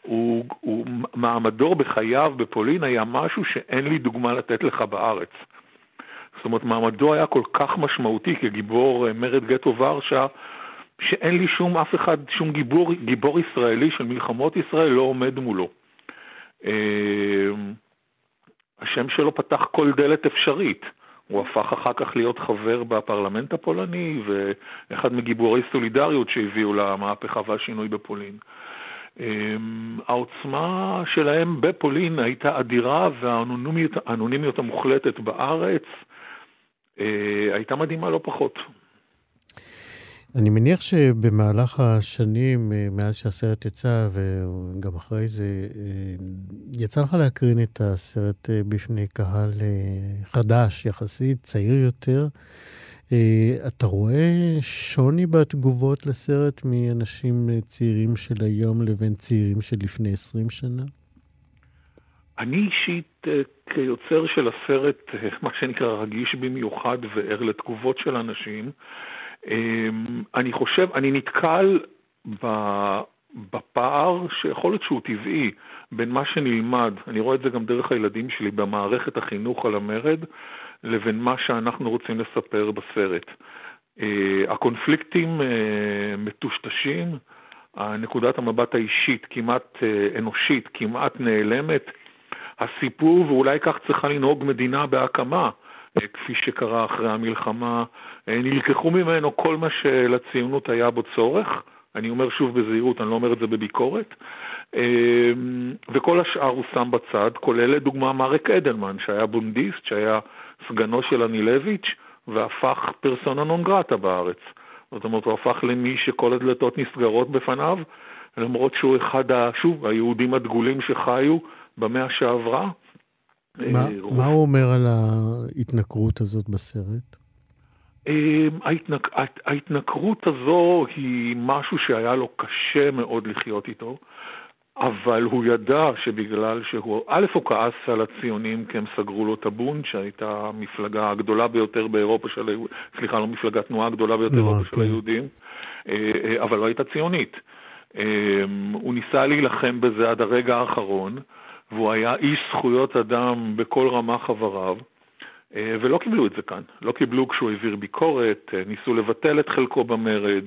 הוא, הוא, מעמדו בחייו בפולין היה משהו שאין לי דוגמה לתת לך בארץ. זאת אומרת, מעמדו היה כל כך משמעותי כגיבור אה, מרד גטו ורשה, שאין לי שום אף אחד, שום גיבור, גיבור ישראלי של מלחמות ישראל לא עומד מולו. אה, השם שלו פתח כל דלת אפשרית. הוא הפך אחר כך להיות חבר בפרלמנט הפולני ואחד מגיבורי סולידריות שהביאו למהפכה והשינוי בפולין. אמ, העוצמה שלהם בפולין הייתה אדירה והאנונימיות המוחלטת בארץ אה, הייתה מדהימה לא פחות. אני מניח שבמהלך השנים, אה, מאז שהסרט יצא, וגם אחרי זה, אה, יצא לך להקרין את הסרט אה, בפני קהל חדש יחסית, צעיר יותר. אתה רואה שוני בתגובות לסרט מאנשים צעירים של היום לבין צעירים של לפני 20 שנה? אני אישית, כיוצר של הסרט, מה שנקרא, רגיש במיוחד וער לתגובות של אנשים. אמ, אני חושב, אני נתקל בפער שיכול להיות שהוא טבעי בין מה שנלמד, אני רואה את זה גם דרך הילדים שלי במערכת החינוך על המרד, לבין מה שאנחנו רוצים לספר בסרט. אה, הקונפליקטים אה, מטושטשים, נקודת המבט האישית כמעט אה, אנושית, כמעט נעלמת. הסיפור, ואולי כך צריכה לנהוג מדינה בהקמה, כפי שקרה אחרי המלחמה, נלקחו ממנו כל מה שלציונות היה בו צורך. אני אומר שוב בזהירות, אני לא אומר את זה בביקורת. וכל השאר הוא שם בצד, כולל לדוגמה מרק אדלמן, שהיה בונדיסט, שהיה סגנו של אנילביץ', והפך פרסונה נון גרטה בארץ. זאת אומרת, הוא הפך למי שכל הדלתות נסגרות בפניו, למרות שהוא אחד, ה, שוב, היהודים הדגולים שחיו במאה שעברה. מה, אה, מה הוא אומר על ההתנכרות הזאת בסרט? אה, ההתנק... ההתנכרות הזו היא משהו שהיה לו קשה מאוד לחיות איתו. אבל הוא ידע שבגלל שהוא, א', הוא כעס על הציונים כי הם סגרו לו את הבונד, שהייתה המפלגה הגדולה ביותר באירופה של היהודים, סליחה, לא מפלגה, תנועה הגדולה ביותר באירופה של כן. היהודים, אה, אה, אבל לא הייתה ציונית. אה, הוא ניסה להילחם בזה עד הרגע האחרון, והוא היה איש זכויות אדם בכל רמה חבריו, ולא קיבלו את זה כאן. לא קיבלו כשהוא העביר ביקורת, ניסו לבטל את חלקו במרד,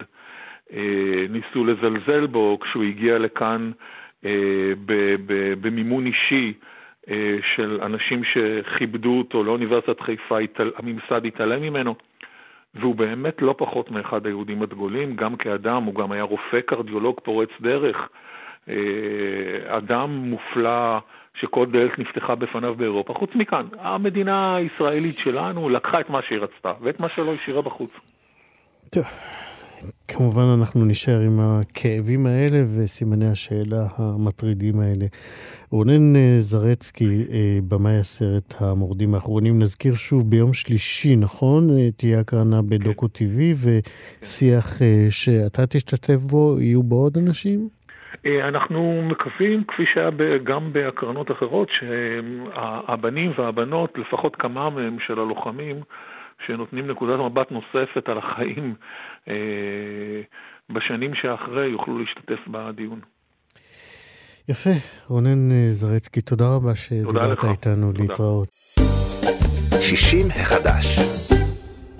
ניסו לזלזל בו כשהוא הגיע לכאן אה, במימון אישי אה, של אנשים שכיבדו אותו לאוניברסיטת חיפה, הממסד התעלם ממנו. והוא באמת לא פחות מאחד היהודים הדגולים, גם כאדם, הוא גם היה רופא קרדיולוג פורץ דרך, אה, אדם מופלא שכל דלת נפתחה בפניו באירופה. חוץ מכאן, המדינה הישראלית שלנו לקחה את מה שהיא רצתה, ואת מה שלא השאירה בחוץ. כמובן אנחנו נשאר עם הכאבים האלה וסימני השאלה המטרידים האלה. רונן אה, זרצקי, אה, במאי הסרט המורדים האחרונים, נזכיר שוב ביום שלישי, נכון? אה, תהיה הקרנה בדוקו TV ושיח שאתה תשתתף בו, יהיו בו עוד אנשים? אנחנו מקווים, כפי שהיה גם בהקרנות אחרות, שהבנים והבנות, לפחות כמה מהם של הלוחמים, שנותנים נקודת מבט נוספת על החיים אה, בשנים שאחרי, יוכלו להשתתף בדיון. יפה, רונן אה, זרצקי, תודה רבה שדיברת איתנו, תודה. להתראות. 60 החדש.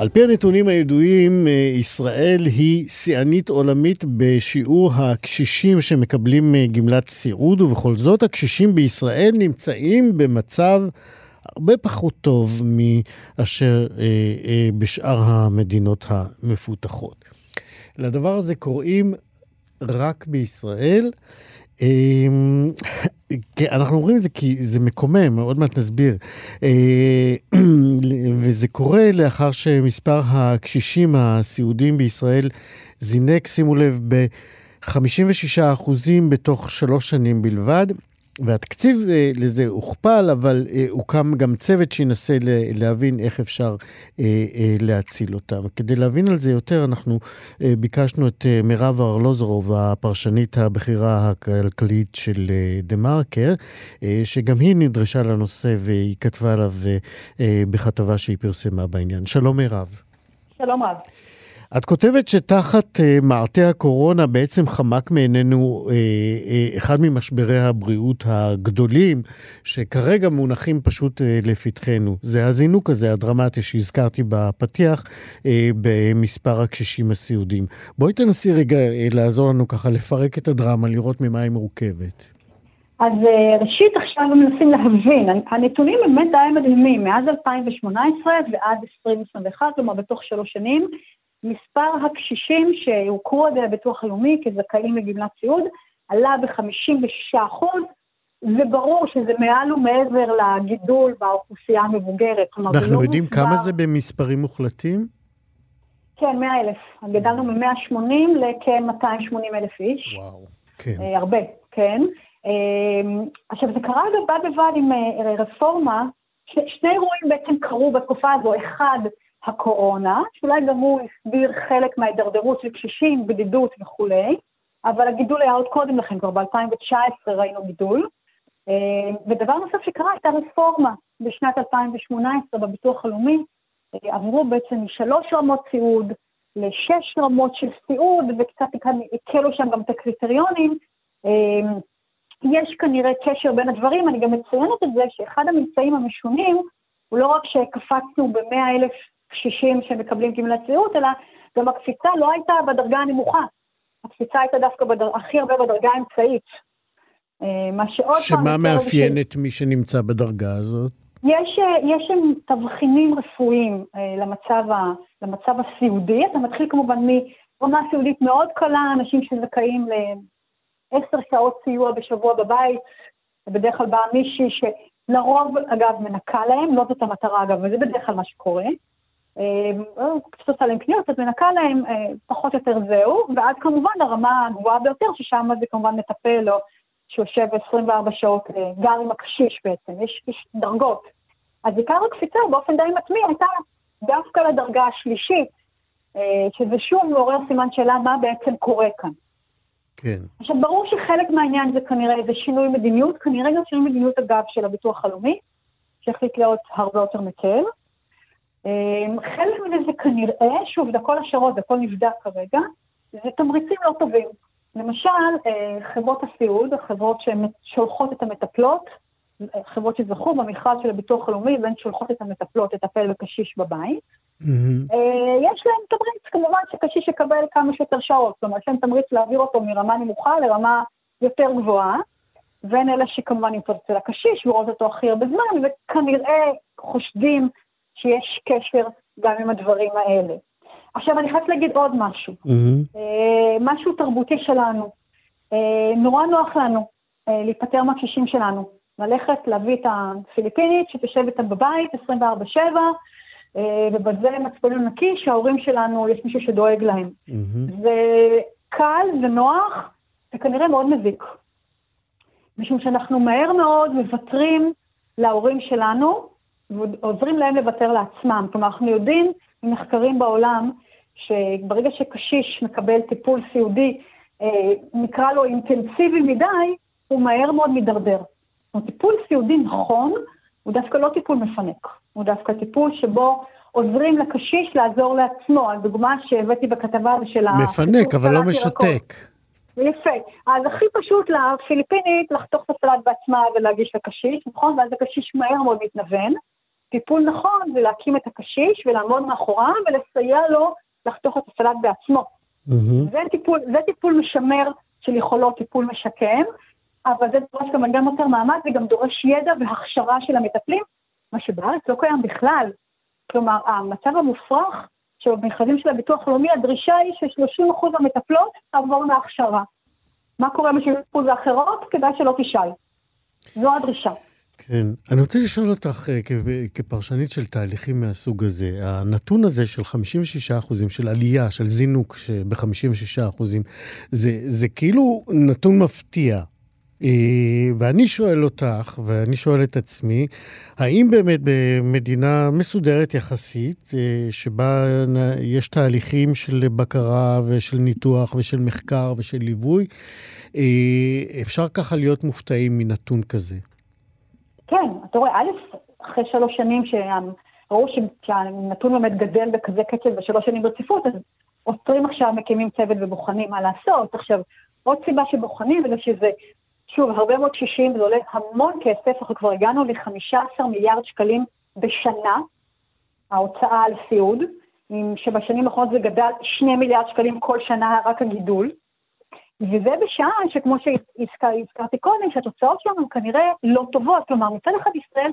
על פי הנתונים הידועים, אה, ישראל היא שיאנית עולמית בשיעור הקשישים שמקבלים גמלת סיעוד, ובכל זאת הקשישים בישראל נמצאים במצב הרבה פחות טוב מאשר אה, אה, בשאר המדינות המפותחות. לדבר הזה קוראים רק בישראל. אה, אנחנו אומרים את זה כי זה מקומם, עוד מעט נסביר. אה, וזה קורה לאחר שמספר הקשישים הסיעודיים בישראל זינק, שימו לב, ב-56% בתוך שלוש שנים בלבד. והתקציב אה, לזה הוכפל, אבל אה, הוקם גם צוות שינסה להבין איך אפשר אה, להציל אותם. כדי להבין על זה יותר, אנחנו ביקשנו את מירב ארלוזורוב, הפרשנית הבכירה הכלכלית של דה מרקר, שגם היא נדרשה לנושא והיא כתבה עליו בכתבה שהיא פרסמה בעניין. שלום מירב. שלום רב. את כותבת שתחת uh, מעטה הקורונה בעצם חמק מעינינו uh, uh, אחד ממשברי הבריאות הגדולים, שכרגע מונחים פשוט uh, לפתחנו. זה הזינוק הזה, הדרמטי, שהזכרתי בפתיח, uh, במספר הקשישים הסיעודיים. בואי תנסי רגע uh, לעזור לנו ככה לפרק את הדרמה, לראות ממה היא מורכבת. אז ראשית עכשיו מנסים להבין, הנתונים באמת די מדהימים, מאז 2018 ועד 2021, כלומר בתוך שלוש שנים, מספר הקשישים שהוכרו על ידי הביטוח הלאומי כזכאים לגמלת סיעוד עלה ב-56 וברור שזה מעל ומעבר לגידול באוכלוסייה המבוגרת. אנחנו לא יודעים מסבר... כמה זה במספרים מוחלטים? כן, 100 אלף. גדלנו מ-180 לכ-280 אלף איש. וואו, כן. אה, הרבה, כן. אה, עכשיו, זה קרה בד בבד עם אה, רפורמה, ש- שני אירועים בעצם קרו בתקופה הזו. אחד, הקורונה, שאולי גם הוא הסביר חלק מההידרדרות של קשישים, בדידות וכולי, אבל הגידול היה עוד קודם לכן, כבר ב-2019 ראינו גידול. אה, ודבר נוסף שקרה הייתה רפורמה בשנת 2018 בביטוח הלאומי, אה, עברו בעצם משלוש רמות סיעוד לשש רמות של סיעוד, וקצת הקלו שם גם את הקריטריונים. אמ, יש כנראה קשר בין הדברים, אני גם מציינת את זה שאחד הממצאים המשונים הוא לא רק שקפצנו ב-100 אלף קשישים שמקבלים גמלת סיעוד, אלא גם הקפיצה לא הייתה בדרגה הנמוכה. הקפיצה הייתה דווקא בדר... הכי הרבה בדרגה האמצעית. אה, מה שעוד פעם... שמה מאפיין את מי שנמצא בדרגה הזאת? יש, אה, יש תבחינים רפואיים אה, למצב, ה, למצב הסיעודי. אתה מתחיל כמובן מרמה סיעודית מאוד קלה, אנשים שזכאים לעשר שעות סיוע בשבוע בבית, בדרך כלל באה מישהי שלרוב, אגב, מנקה להם, לא זאת המטרה אגב, וזה בדרך כלל מה שקורה. קצת עושה להם קניות, אז מנקה להם, פחות או יותר זהו, ועד כמובן הרמה הגבוהה ביותר, ששם זה כמובן מטפל או שיושב 24 שעות, אה, גם עם הקשיש בעצם, יש, יש דרגות. אז עיקר הקפיצה באופן די מתמיד הייתה דווקא לדרגה השלישית, אה, שזה שוב מעורר סימן שאלה מה בעצם קורה כאן. כן. עכשיו, ברור שחלק מהעניין זה כנראה איזה שינוי מדיניות, כנראה גם שינוי מדיניות אגב של הביטוח הלאומי, שהחליט להיות הרבה יותר מקל. אה, חלק מזה זה כנראה, שוב, זה הכל השערות, זה הכל נבדק כרגע, זה תמריצים לא טובים. למשל, אה, חברות הסיעוד, החברות ששולחות את המטפלות, חברות שזכו במכרז של הביטוח הלאומי והן שולחות את המטפלות לטפל בקשיש בבית. Mm-hmm. יש להם תמריץ, כמובן שקשיש יקבל כמה שיותר שעות, אומרת, יש להם תמריץ להעביר אותו מרמה נמוכה לרמה יותר גבוהה, והן אלה שכמובן נמצאות אצל הקשיש ורואות אותו הכי הרבה זמן, וכנראה חושדים שיש קשר גם עם הדברים האלה. עכשיו אני חייבת להגיד עוד משהו, mm-hmm. אה, משהו תרבותי שלנו. אה, נורא נוח לנו אה, להיפטר מהקשישים שלנו, ללכת להביא את הפיליפינית שתשב איתם בבית 24/7, אה, ובזה מצפוננו נקי שההורים שלנו, יש מישהו שדואג להם. Mm-hmm. זה קל ונוח, וכנראה מאוד מזיק. משום שאנחנו מהר מאוד מוותרים להורים שלנו, ועוזרים להם לוותר לעצמם. כלומר, אנחנו יודעים ממחקרים בעולם, שברגע שקשיש מקבל טיפול סיעודי, אה, נקרא לו אינטנסיבי מדי, הוא מהר מאוד מידרדר. טיפול סיעודי נכון, הוא דווקא לא טיפול מפנק, הוא דווקא טיפול שבו עוזרים לקשיש לעזור לעצמו. הדוגמה שהבאתי בכתבה של ה... מפנק, אבל לא משתק. יפה. אז הכי פשוט לפיליפינית לחתוך את הסלט בעצמה ולהגיש לקשיש, נכון? ואז הקשיש מהר מאוד מתנוון. טיפול נכון זה להקים את הקשיש ולעמוד מאחוריו ולסייע לו לחתוך את הסלט בעצמו. Mm-hmm. זה, טיפול, זה טיפול משמר של יכולות טיפול משקם, אבל זה דורש גם גם יותר מאמץ, זה גם דורש ידע והכשרה של המטפלים, מה שבארץ לא קיים בכלל. כלומר, המצב המופרך שבמכרזים של הביטוח הלאומי, הדרישה היא ש-30% המטפלות תעבורנה הכשרה. מה קורה ב-70% האחרות? כדאי שלא תשאל. זו הדרישה. כן. אני רוצה לשאול אותך, אה, כפרשנית של תהליכים מהסוג הזה, הנתון הזה של 56 אחוזים, של עלייה, של זינוק ב-56 אחוזים, זה, זה כאילו נתון מפתיע. אה, ואני שואל אותך, ואני שואל את עצמי, האם באמת במדינה מסודרת יחסית, אה, שבה יש תהליכים של בקרה ושל ניתוח ושל מחקר ושל ליווי, אפשר ככה להיות מופתעים מנתון כזה? כן, אתה רואה, א', אחרי שלוש שנים שראו שהנתון באמת גדל בכזה קצב בשלוש שנים ברציפות, אז עוצרים עכשיו, מקימים צוות ובוחנים מה לעשות. עכשיו, עוד סיבה שבוחנים, בגלל שזה, שוב, הרבה מאוד קשישים, זה עולה המון כסף, אנחנו כבר הגענו ל-15 מיליארד שקלים בשנה, ההוצאה על סיעוד, שבשנים האחרונות זה גדל 2 מיליארד שקלים כל שנה, רק הגידול. וזה בשעה שכמו שהזכרתי קודם, שהתוצאות שלנו כנראה לא טובות. כלומר, מצד אחד ישראל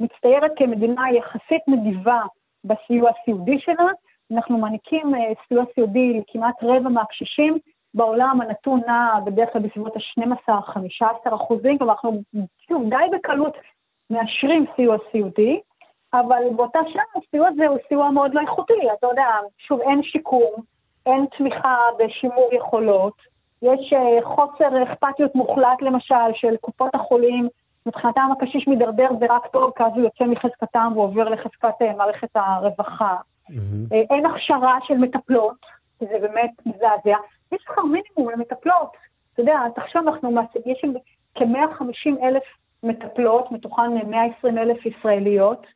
מצטיירת כמדינה יחסית נדיבה בסיוע הסיעודי שלה. אנחנו מעניקים uh, סיוע סיעודי לכמעט רבע מהקשישים. בעולם הנתון נע בדרך כלל בסביבות ה-12-15 אחוזים, כלומר אנחנו שוב די בקלות מאשרים סיוע סיעודי, אבל באותה שעה הסיוע הזה הוא סיוע מאוד לא איכותי. אתה יודע, שוב, אין שיקום, אין תמיכה בשימור יכולות. יש אה, חוסר אכפתיות מוחלט למשל של קופות החולים, מבחינתם הקשיש מידרדר זה רק טוב, כי אז הוא יוצא מחזקתם ועובר לחזקת אה, מערכת הרווחה. Mm-hmm. אין הכשרה של מטפלות, זה באמת מזעזע. יש שכר מינימום למטפלות. אתה יודע, תחשוב, אנחנו יש כ-150 אלף מטפלות, מתוכן 120 אלף ישראליות,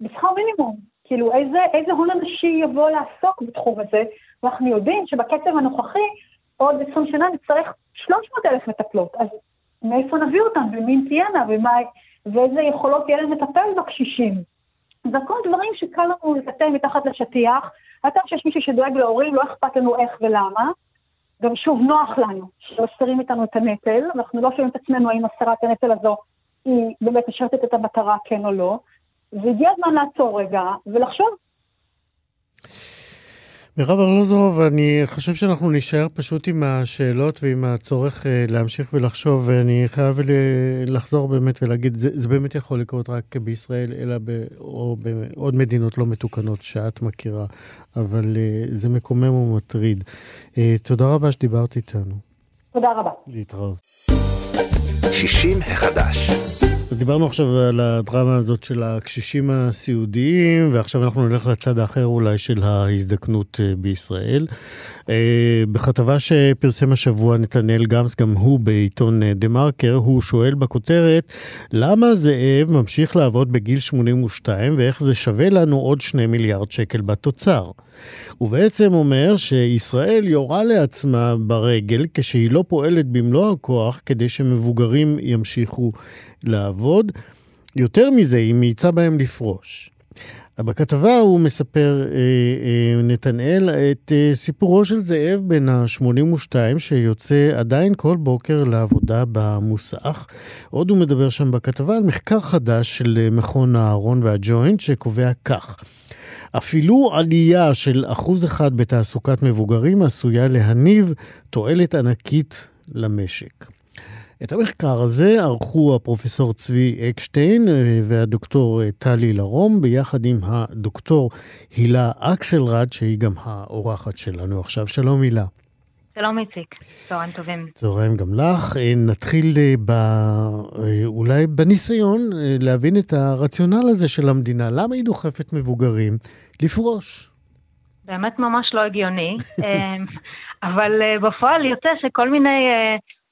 בשכר מינימום. כאילו איזה, איזה הון אנשי יבוא לעסוק בתחום הזה, ואנחנו יודעים שבקצב הנוכחי, עוד 20 שנה נצטרך 300 אלף מטפלות, אז מאיפה נביא אותן, ומי תהיינה, ומה, ואיזה יכולות יהיה להם לטפל בקשישים. זה הכל דברים שקל לנו לטאטא מתחת לשטיח. אתה שיש מישהו שדואג להורים, לא אכפת לנו איך ולמה. גם שוב, נוח לנו שמסתירים איתנו את הנטל, אנחנו לא שואלים את עצמנו האם הסרת הנטל הזו היא באמת משרתת את המטרה, כן או לא. והגיע הזמן לעצור רגע ולחשוב. מירב ארלוזורוב, אני חושב שאנחנו נישאר פשוט עם השאלות ועם הצורך אה, להמשיך ולחשוב, ואני חייב לחזור באמת ולהגיד, זה, זה באמת יכול לקרות רק בישראל, אלא ב, או בעוד מדינות לא מתוקנות שאת מכירה, אבל אה, זה מקומם ומטריד. אה, תודה רבה שדיברת איתנו. תודה רבה. להתראות. 60 החדש. אז דיברנו עכשיו על הדרמה הזאת של הקשישים הסיעודיים, ועכשיו אנחנו נלך לצד האחר אולי של ההזדקנות אה, בישראל. אה, בכתבה שפרסם השבוע נתנאל גמס, גם הוא בעיתון אה, דה מרקר, הוא שואל בכותרת, למה זאב ממשיך לעבוד בגיל 82 ואיך זה שווה לנו עוד 2 מיליארד שקל בתוצר? הוא בעצם אומר שישראל יורה לעצמה ברגל כשהיא לא פועלת במלוא הכוח כדי שמבוגרים ימשיכו לעבוד. יותר מזה, היא מאיצה בהם לפרוש. בכתבה הוא מספר, אה, אה, נתנאל, את אה, סיפורו של זאב בן ה-82, שיוצא עדיין כל בוקר לעבודה במוסך. עוד הוא מדבר שם בכתבה על מחקר חדש של מכון אהרון והג'וינט, שקובע כך: אפילו עלייה של אחוז אחד בתעסוקת מבוגרים עשויה להניב תועלת ענקית למשק. את המחקר הזה ערכו הפרופסור צבי אקשטיין אה, והדוקטור אה, טלי לרום, ביחד עם הדוקטור הילה אקסלרד, שהיא גם האורחת שלנו עכשיו. שלום הילה. שלום איציק, צהריים טובים. צהריים גם לך. אה, נתחיל ב... אולי בניסיון להבין את הרציונל הזה של המדינה. למה היא דוחפת מבוגרים לפרוש? באמת ממש לא הגיוני, אבל בפועל יוצא שכל מיני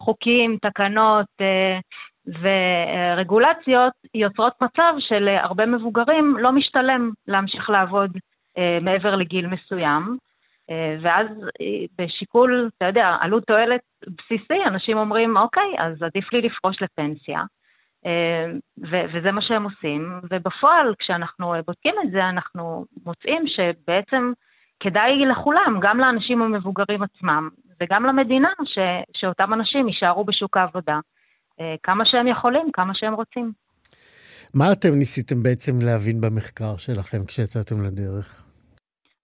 חוקים, תקנות אה, ורגולציות יוצרות מצב שלהרבה מבוגרים לא משתלם להמשיך לעבוד אה, מעבר לגיל מסוים. אה, ואז בשיקול, אתה יודע, עלות תועלת בסיסי, אנשים אומרים, אוקיי, אז עדיף לי לפרוש לפנסיה. ו- וזה מה שהם עושים, ובפועל, כשאנחנו בודקים את זה, אנחנו מוצאים שבעצם כדאי לכולם, גם לאנשים המבוגרים עצמם, וגם למדינה, ש, שאותם אנשים יישארו בשוק העבודה אה, כמה שהם יכולים, כמה שהם רוצים. מה אתם ניסיתם בעצם להבין במחקר שלכם כשיצאתם לדרך?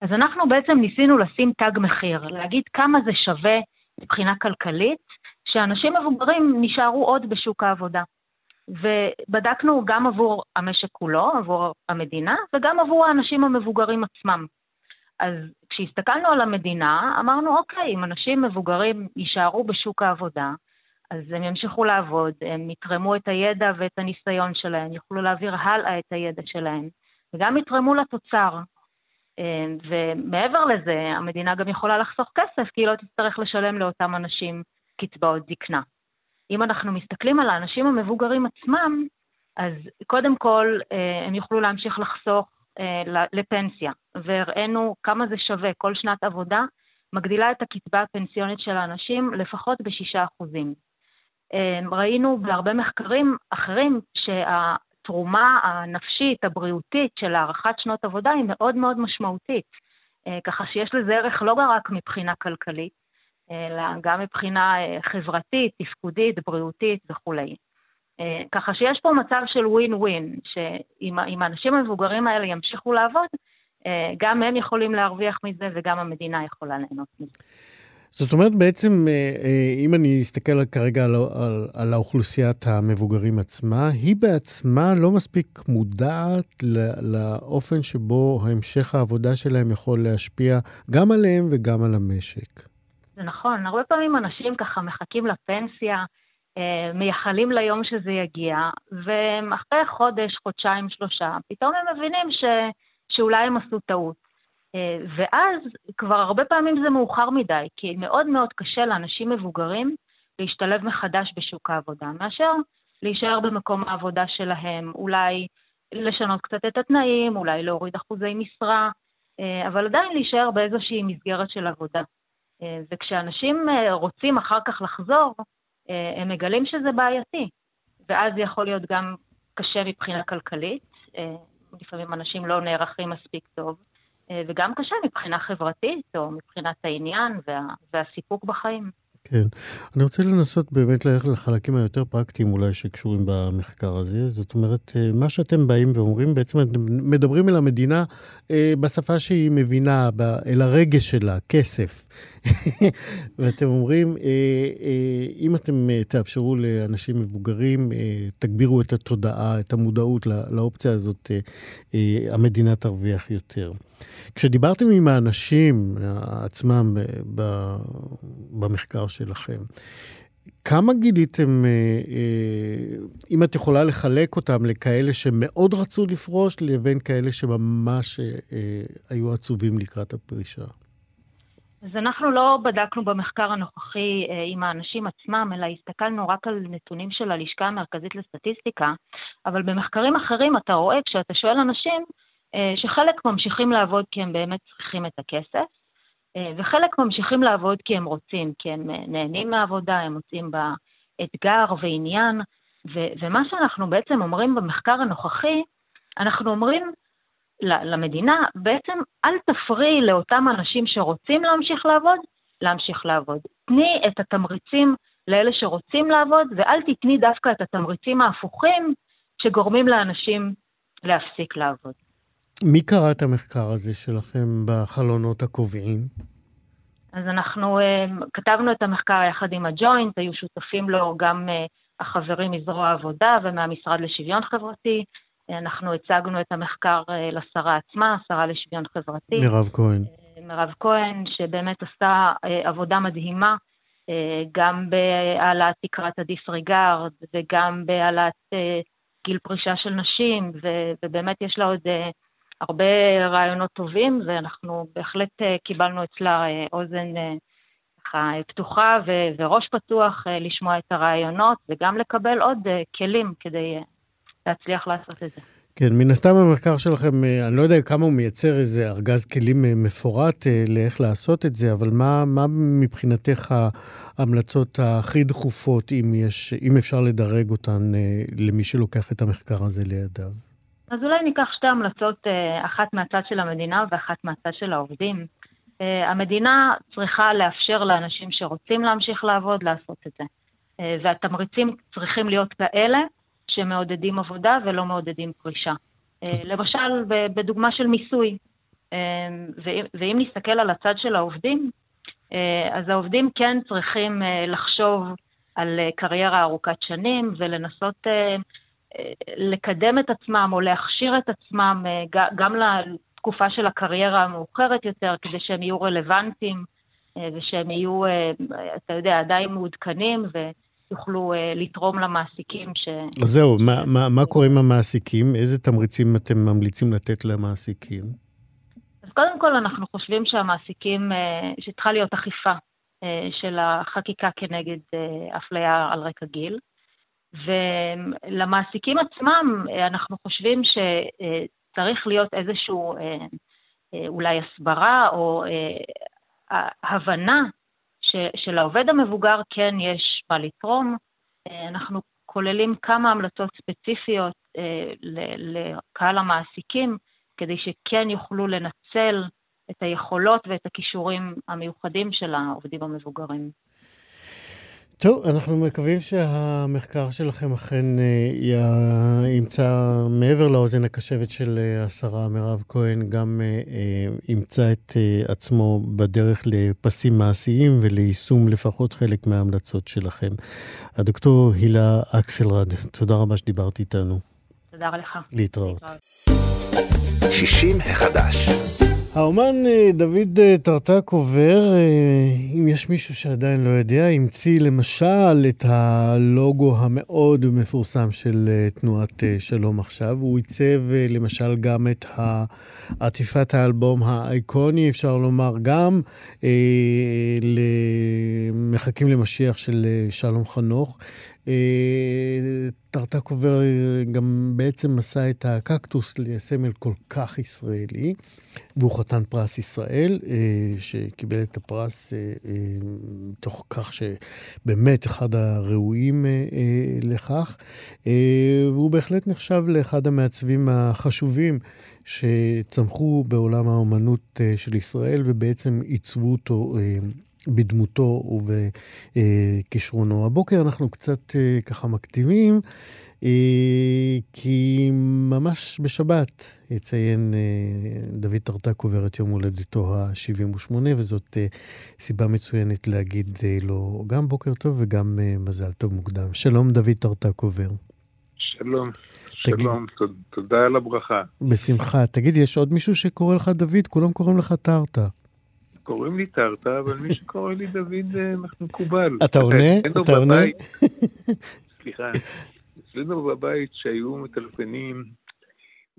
אז אנחנו בעצם ניסינו לשים תג מחיר, להגיד כמה זה שווה מבחינה כלכלית, שאנשים מבוגרים נשארו עוד בשוק העבודה. ובדקנו גם עבור המשק כולו, עבור המדינה, וגם עבור האנשים המבוגרים עצמם. אז כשהסתכלנו על המדינה, אמרנו, אוקיי, אם אנשים מבוגרים יישארו בשוק העבודה, אז הם ימשיכו לעבוד, הם יתרמו את הידע ואת הניסיון שלהם, יוכלו להעביר הלאה את הידע שלהם, וגם יתרמו לתוצר. אמ, ומעבר לזה, המדינה גם יכולה לחסוך כסף, כי היא לא תצטרך לשלם לאותם אנשים קצבאות זקנה. אם אנחנו מסתכלים על האנשים המבוגרים עצמם, אז קודם כל אה, הם יוכלו להמשיך לחסוך לפנסיה, והראינו כמה זה שווה, כל שנת עבודה מגדילה את הקצבה הפנסיונית של האנשים לפחות בשישה אחוזים. אה, ראינו בהרבה מחקרים אחרים שהתרומה הנפשית, הבריאותית של הארכת שנות עבודה היא מאוד מאוד משמעותית, אה, ככה שיש לזה ערך לא רק מבחינה כלכלית, אלא גם מבחינה חברתית, תפקודית, בריאותית וכולי. אה, ככה שיש פה מצב של ווין ווין, שאם האנשים המבוגרים האלה ימשיכו לעבוד, אה, גם הם יכולים להרוויח מזה וגם המדינה יכולה ליהנות מזה. זאת אומרת, בעצם, אה, אם אני אסתכל כרגע על, על, על האוכלוסיית המבוגרים עצמה, היא בעצמה לא מספיק מודעת לאופן שבו המשך העבודה שלהם יכול להשפיע גם עליהם וגם על המשק. זה נכון, הרבה פעמים אנשים ככה מחכים לפנסיה, מייחלים ליום שזה יגיע, ואחרי חודש, חודשיים, שלושה, פתאום הם מבינים ש, שאולי הם עשו טעות. אה, ואז כבר הרבה פעמים זה מאוחר מדי, כי מאוד מאוד קשה לאנשים מבוגרים להשתלב מחדש בשוק העבודה, מאשר להישאר במקום העבודה שלהם, אולי לשנות קצת את התנאים, אולי להוריד אחוזי משרה, אבל עדיין להישאר באיזושהי מסגרת של עבודה. וכשאנשים רוצים אחר כך לחזור, הם מגלים שזה בעייתי, ואז זה יכול להיות גם קשה מבחינה כלכלית, לפעמים אנשים לא נערכים מספיק טוב, וגם קשה מבחינה חברתית או מבחינת העניין וה, והסיפוק בחיים. כן. אני רוצה לנסות באמת ללכת לחלקים היותר פרקטיים אולי שקשורים במחקר הזה. זאת אומרת, אה, מה שאתם באים ואומרים, בעצם אתם מדברים אל המדינה אה, בשפה שהיא מבינה, אל הרגש שלה, כסף. ואתם אומרים, אה, אם אתם תאפשרו לאנשים מבוגרים, תגבירו את התודעה, את המודעות לאופציה הזאת, המדינה תרוויח יותר. כשדיברתם עם האנשים עצמם במחקר שלכם, כמה גיליתם, אה, אה, אם את יכולה לחלק אותם לכאלה שמאוד רצו לפרוש, לבין כאלה שממש אה, היו עצובים לקראת הפרישה? אז אנחנו לא בדקנו במחקר הנוכחי עם האנשים עצמם, אלא הסתכלנו רק על נתונים של הלשכה המרכזית לסטטיסטיקה, אבל במחקרים אחרים אתה רואה, כשאתה שואל אנשים, שחלק ממשיכים לעבוד כי הם באמת צריכים את הכסף, אה, וחלק ממשיכים לעבוד כי הם רוצים, כי הם אה, נהנים מהעבודה, הם מוצאים בה אתגר ועניין, ו- ומה שאנחנו בעצם אומרים במחקר הנוכחי, אנחנו אומרים למדינה, בעצם אל תפריעי לאותם אנשים שרוצים להמשיך לעבוד, להמשיך לעבוד. תני את התמריצים לאלה שרוצים לעבוד, ואל תתני דווקא את התמריצים ההפוכים שגורמים לאנשים להפסיק לעבוד. מי קרא את המחקר הזה שלכם בחלונות הקובעים? אז אנחנו uh, כתבנו את המחקר יחד עם הג'וינט, היו שותפים לו גם uh, החברים מזרוע העבודה ומהמשרד לשוויון חברתי. Uh, אנחנו הצגנו את המחקר uh, לשרה עצמה, השרה לשוויון חברתי. מירב כהן. Uh, מירב כהן, שבאמת עשתה uh, עבודה מדהימה, uh, גם בהעלאת תקרת הדיסריגרד וגם בהעלאת uh, גיל פרישה של נשים, ו- ובאמת יש לה עוד... Uh, הרבה רעיונות טובים, ואנחנו בהחלט אה, קיבלנו אצלה אה, אוזן אה, ככה פתוחה וראש פתוח לשמוע את הרעיונות, וגם לקבל עוד כלים כדי להצליח לעשות את זה. כן, מן הסתם המחקר שלכם, אני לא יודע כמה הוא מייצר איזה ארגז כלים מפורט לאיך לעשות את זה, אבל מה, מה מבחינתך ההמלצות הכי דחופות, אם, יש, אם אפשר לדרג אותן למי שלוקח את המחקר הזה לידיו? אז אולי ניקח שתי המלצות, אה, אחת מהצד של המדינה ואחת מהצד של העובדים. אה, המדינה צריכה לאפשר לאנשים שרוצים להמשיך לעבוד לעשות את זה. אה, והתמריצים צריכים להיות כאלה שמעודדים עבודה ולא מעודדים פרישה. למשל, בדוגמה של מיסוי, ואם נסתכל על הצד של העובדים, אז העובדים כן צריכים לחשוב על קריירה ארוכת שנים ולנסות לקדם את עצמם או להכשיר את עצמם אה, גם לתקופה של הקריירה המאוחרת יותר, כדי שהם יהיו רלוונטיים אה, ושהם יהיו, אה, אתה יודע, עדיין מעודכנים ויוכלו לתרום למעסיקים ש... אז זהו, מה, מה, מה קורה עם המעסיקים? איזה תמריצים אתם ממליצים לתת למעסיקים? אז קודם כל אנחנו חושבים שהמעסיקים, שצריכה להיות אכיפה של החקיקה כנגד אפליה על רקע גיל. ולמעסיקים עצמם אנחנו חושבים שצריך להיות איזשהו אולי הסברה או הבנה שלעובד המבוגר כן יש מה לתרום. אנחנו כוללים כמה המלצות ספציפיות לקהל המעסיקים, כדי שכן יוכלו לנצל את היכולות ואת הכישורים המיוחדים של העובדים המבוגרים. טוב, אנחנו מקווים שהמחקר שלכם אכן אה, ימצא, מעבר לאוזן הקשבת של אה, השרה מירב כהן, גם אה, ימצא את עצמו בדרך לפסים מעשיים וליישום לפחות חלק מההמלצות שלכם. הדוקטור הילה אקסלרד, תודה רבה שדיברת איתנו. תודה לך. להתראות. 60 החדש. האומן אה, דוד אה, טרטק עובר, אה, אם יש מישהו שעדיין לא יודע, המציא למשל את הלוגו המאוד מפורסם של תנועת שלום עכשיו. הוא עיצב למשל גם את עטיפת האלבום האיקוני, אפשר לומר, גם למחכים למשיח של שלום חנוך. טרטקובר גם בעצם עשה את הקקטוס לסמל כל כך ישראלי, והוא חתן פרס ישראל, שקיבל את הפרס תוך כך שבאמת אחד הראויים לכך, והוא בהחלט נחשב לאחד המעצבים החשובים שצמחו בעולם האומנות של ישראל ובעצם עיצבו אותו בדמותו ובכישרונו. הבוקר אנחנו קצת אה, ככה מקדימים, אה, כי ממש בשבת יציין אה, דוד טרטקובר את יום הולדתו ה-78, וזאת סיבה מצוינת להגיד לו גם בוקר טוב וגם מזל טוב מוקדם. שלום, דוד טרטקובר. שלום. תגיד, שלום, תודה על הברכה. בשמחה. תגיד, יש עוד מישהו שקורא לך דוד? כולם קוראים לך טרטה. קוראים לי טרטה, אבל מי שקורא לי דוד אה, מקובל. אתה עונה? אתה עונה? סליחה. אצלנו בבית שהיו מטלפנים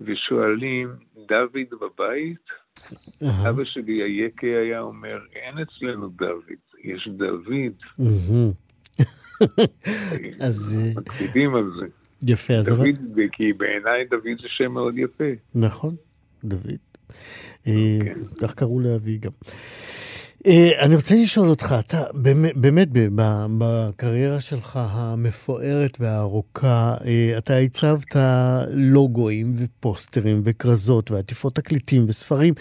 ושואלים, דוד בבית? אבא שלי היקה היה אומר, אין אצלנו דוד, יש דוד. אז... אה, מקפידים על זה. יפה, אז... דוד, כי בעיניי דוד זה שם מאוד יפה. נכון, דוד. אה, כן. כך קראו לאבי גם. אה, אני רוצה לשאול אותך, אתה באמת בקריירה שלך המפוארת והארוכה, אה, אתה הצבת לוגוים ופוסטרים וכרזות ועטיפות תקליטים וספרים.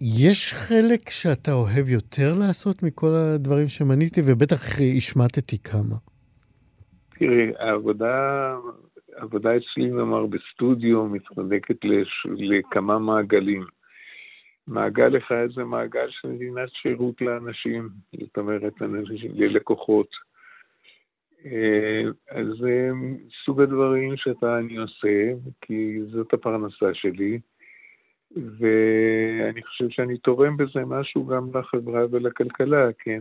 יש חלק שאתה אוהב יותר לעשות מכל הדברים שמניתי, ובטח השמטתי כמה. תראי, העבודה העבודה אצלי, נאמר, בסטודיו מתחלקת לש... לכמה מעגלים. מעגל אחד זה מעגל של מדינת שירות לאנשים, זאת אומרת, ללקוחות. אה, אז זה סוג הדברים שאתה אני עושה, כי זאת הפרנסה שלי, ואני חושב שאני תורם בזה משהו גם לחברה ולכלכלה, כן?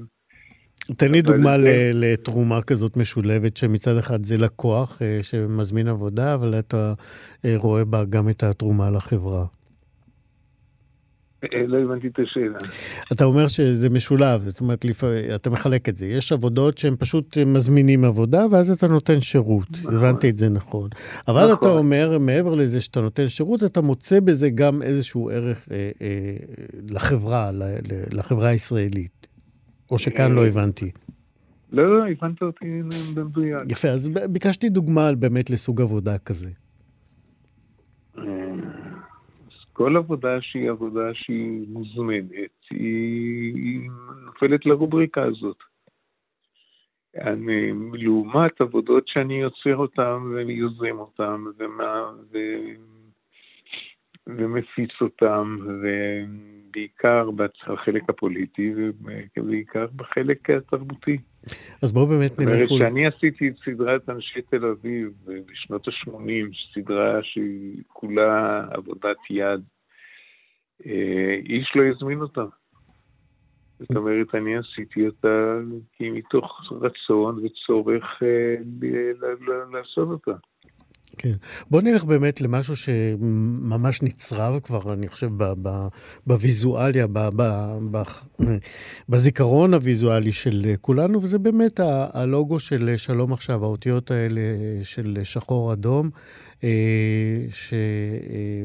תן לי דוגמה לתרומה כזאת משולבת, שמצד אחד זה לקוח אה, שמזמין עבודה, אבל אתה אה, רואה בה גם את התרומה לחברה. אה, לא הבנתי את השאלה. אתה אומר שזה משולב, זאת אומרת, אתה מחלק את זה. יש עבודות שהם פשוט מזמינים עבודה, ואז אתה נותן שירות. נכון. הבנתי את זה נכון. אבל נכון. אתה אומר, מעבר לזה שאתה נותן שירות, אתה מוצא בזה גם איזשהו ערך אה, אה, לחברה, לחברה הישראלית. או שכאן לא הבנתי? לא, לא, הבנת אותי במדויק. יפה, אז ביקשתי דוגמה באמת לסוג עבודה כזה. כל עבודה שהיא עבודה שהיא מוזמנת, היא נופלת לרובריקה הזאת. אני, לעומת עבודות שאני יוצר אותן ואני יוזם אותן ומה, ו, ומפיץ אותן, ו... בעיקר בחלק הפוליטי ובעיקר בחלק התרבותי. אז בואו באמת נלך... זאת אומרת, כשאני עשיתי את סדרת אנשי תל אביב בשנות ה-80, סדרה שהיא כולה עבודת יד, אה, איש לא הזמין אותה. זאת אומרת, אני עשיתי אותה כי מתוך רצון וצורך אה, לעשות אותה. כן. בוא נלך באמת למשהו שממש נצרב כבר, אני חושב, בוויזואליה, בזיכרון הוויזואלי של כולנו, וזה באמת הלוגו של שלום עכשיו, האותיות האלה של שחור אדום. אה,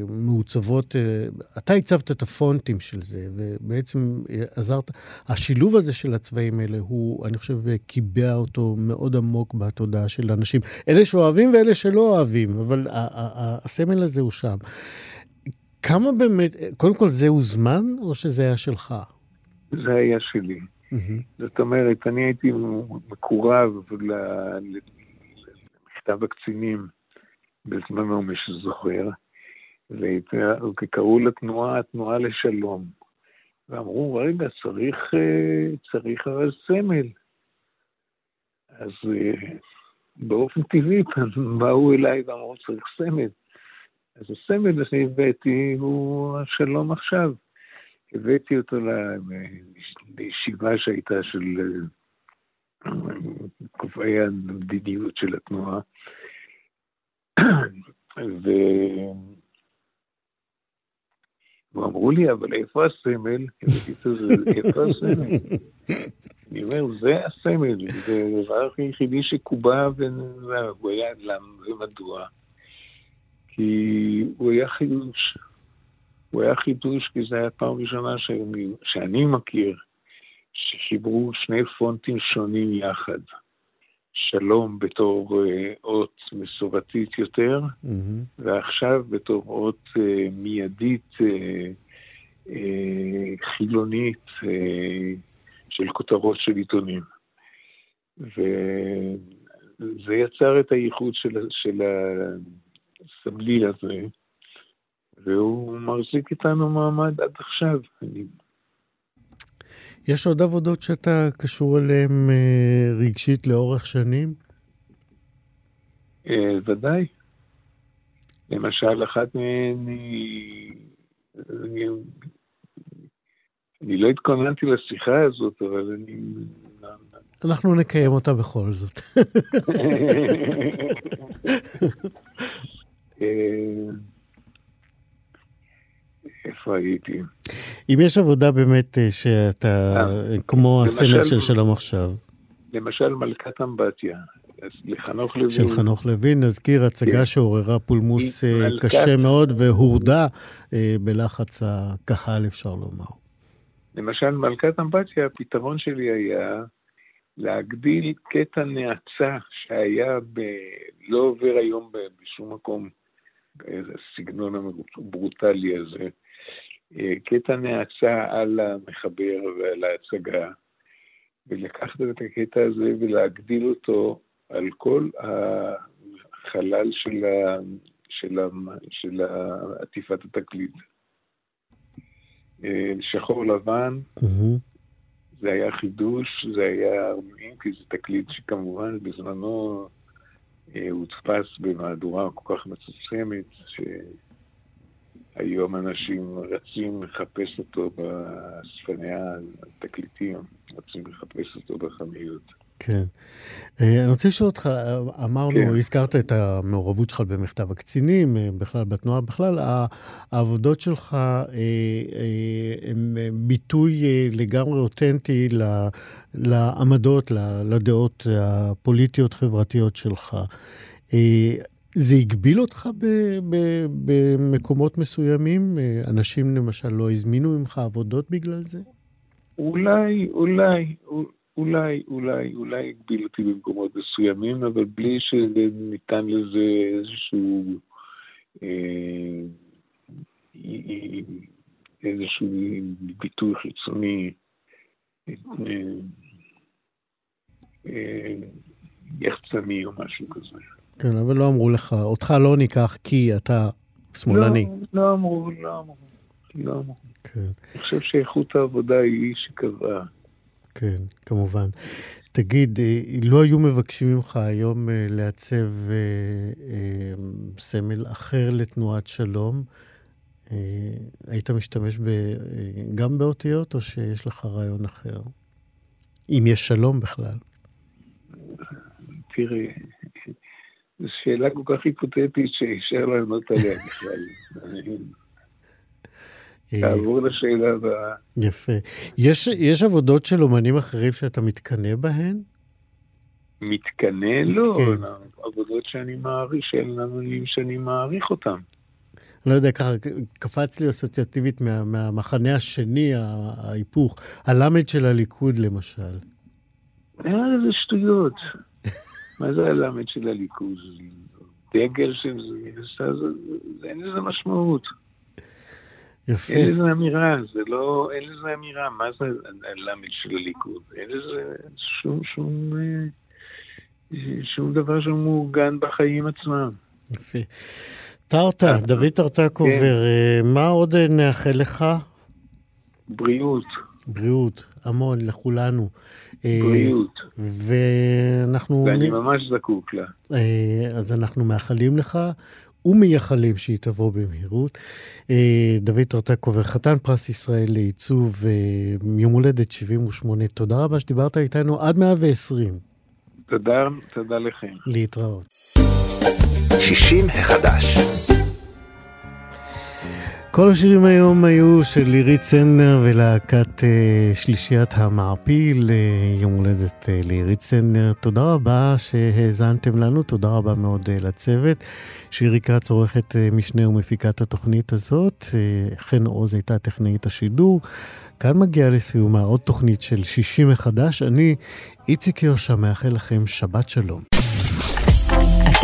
שמעוצבות, אה, אתה הצבת את הפונטים של זה, ובעצם עזרת, השילוב הזה של הצבעים האלה, הוא, אני חושב, קיבע אותו מאוד עמוק בתודעה של אנשים. אלה שאוהבים ואלה שלא אוהבים, אבל הסמל הזה הוא שם. כמה באמת, קודם כל זה הוזמן, או שזה היה שלך? זה היה שלי. Mm-hmm. זאת אומרת, אני הייתי מקורב למכתב הקצינים בזמנו, מי שזוכר, וקראו לתנועה התנועה לשלום. ואמרו, רגע, צריך, אה, צריך אבל סמל. אז אה, באופן טבעי באו אליי ואמרו, צריך סמל. אז הסמל שהבאתי הוא השלום עכשיו. הבאתי אותו לישיבה שהייתה של אה, קובעי המדיניות של התנועה, ו... ואמרו לי, אבל איפה הסמל? איפה הסמל? אני אומר, זה הסמל, זה הדבר היחידי שקובע והוא היה למה ומדוע. כי הוא היה חידוש. הוא היה חידוש כי זו הייתה פעם ראשונה שאני, שאני מכיר שחיברו שני פונטים שונים יחד. שלום בתור אה, אות מסורתית יותר, mm-hmm. ועכשיו בתור אות אה, מיידית אה, חילונית של כותרות של עיתונים. וזה יצר את הייחוד של, של הסמליל הזה, והוא מחזיק איתנו מעמד עד עכשיו. אני... יש עוד עבודות שאתה קשור אליהן אה, רגשית לאורך שנים? אה, ודאי. למשל, אחת מהן היא... אני, אני לא התכוננתי לשיחה הזאת, אבל אני... אנחנו נקיים אותה בכל זאת. אה, איפה הייתי? אם יש עבודה באמת אה, שאתה, אה, כמו הסמל של שלום עכשיו. למשל מלכת אמבטיה, לחנוך לוין. של חנוך לוין, נזכיר, הצגה כן. שעוררה פולמוס מלכת... קשה מאוד והורדה בלחץ הקהל, אפשר לומר. למשל, מלכת אמבטיה, הפתרון שלי היה להגדיל קטע נאצה שהיה ב... לא עובר היום בשום מקום, איזה סגנון הברוטלי הזה, אה, קטע נאצה על המחבר ועל ההצגה, ולקחת את הקטע הזה ולהגדיל אותו על כל החלל של, ה... של, ה... של עטיפת התקליט. אה, שחור לבן, mm-hmm. זה היה חידוש, זה היה כי זה תקליט שכמובן בזמנו אה, הודפס במהדורה כל כך מצומצמת, שהיום אנשים רצים לחפש אותו בספני התקליטים, רצים לחפש אותו בחנויות. כן. אה, אני רוצה לשאול אותך, אמרנו, כן. הזכרת את המעורבות שלך במכתב הקצינים, אה, בכלל בתנועה, בכלל, העבודות שלך אה, הן ביטוי לגמרי אותנטי לעמדות, לדעות הפוליטיות-חברתיות שלך. זה הגביל אותך במקומות מסוימים? אנשים למשל לא הזמינו ממך עבודות בגלל זה? אולי, אולי, אולי, אולי, אולי הגביל אותי במקומות מסוימים, אבל בלי שניתן לזה איזשהו... אה, איזשהו ביטוי חיצוני, יחצני או משהו כזה. כן, אבל לא אמרו לך, אותך לא ניקח כי אתה שמאלני. לא, לא אמרו, לא אמרו. לא אמרו. כן. אני חושב שאיכות העבודה היא שקבעה. כן, כמובן. תגיד, אה, לא היו מבקשים ממך היום אה, לעצב אה, סמל אחר לתנועת שלום? היית משתמש ב, גם באותיות, או שיש לך רעיון אחר? אם יש שלום בכלל. תראי, זו שאלה כל כך היפותטית שאי לענות עליה בכלל. תעבור לשאלה הבאה. יפה. יש, יש עבודות של אומנים אחרים שאתה מתקנא בהן? מתקנא? לא, כן. עבודות שאני מעריך, של אמנים שאני מעריך אותם. לא יודע, ככה קפץ לי אסוציאטיבית מה, מהמחנה השני, ההיפוך, הלמד של הליכוד למשל. אה, זה שטויות. מה זה הלמד של הליכוד? דגל של זה, אין לזה משמעות. יפה. אין לזה אמירה, זה לא, אין לזה אמירה, מה זה הלמד של הליכוד? אין לזה שום, שום, אה, שום דבר שמעוגן בחיים עצמם. יפה. טרטה, אה, דוד טרטקובר, כן. אה, מה עוד נאחל לך? בריאות. בריאות, המון, לכולנו. בריאות. ואנחנו... ואני ממש זקוק לה. אז אנחנו מאחלים לך ומייחלים שהיא תבוא במהירות. אה, דוד טרטקובר, חתן פרס ישראל לעיצוב אה, יום הולדת 78, תודה רבה שדיברת איתנו עד 120. תודה, תודה לכם. להתראות. 60 החדש. כל השירים היום היו של לירית סנדנר ולהקת uh, שלישיית המעפיל, uh, יום הולדת uh, לירית סנדנר. תודה רבה שהאזנתם לנו, תודה רבה מאוד uh, לצוות. שירי כץ עורכת uh, משנה ומפיקת התוכנית הזאת, uh, חן עוז הייתה טכנאית השידור. כאן מגיעה לסיומה עוד תוכנית של 60 מחדש. אני, איציק יושע, מאחל לכם שבת שלום.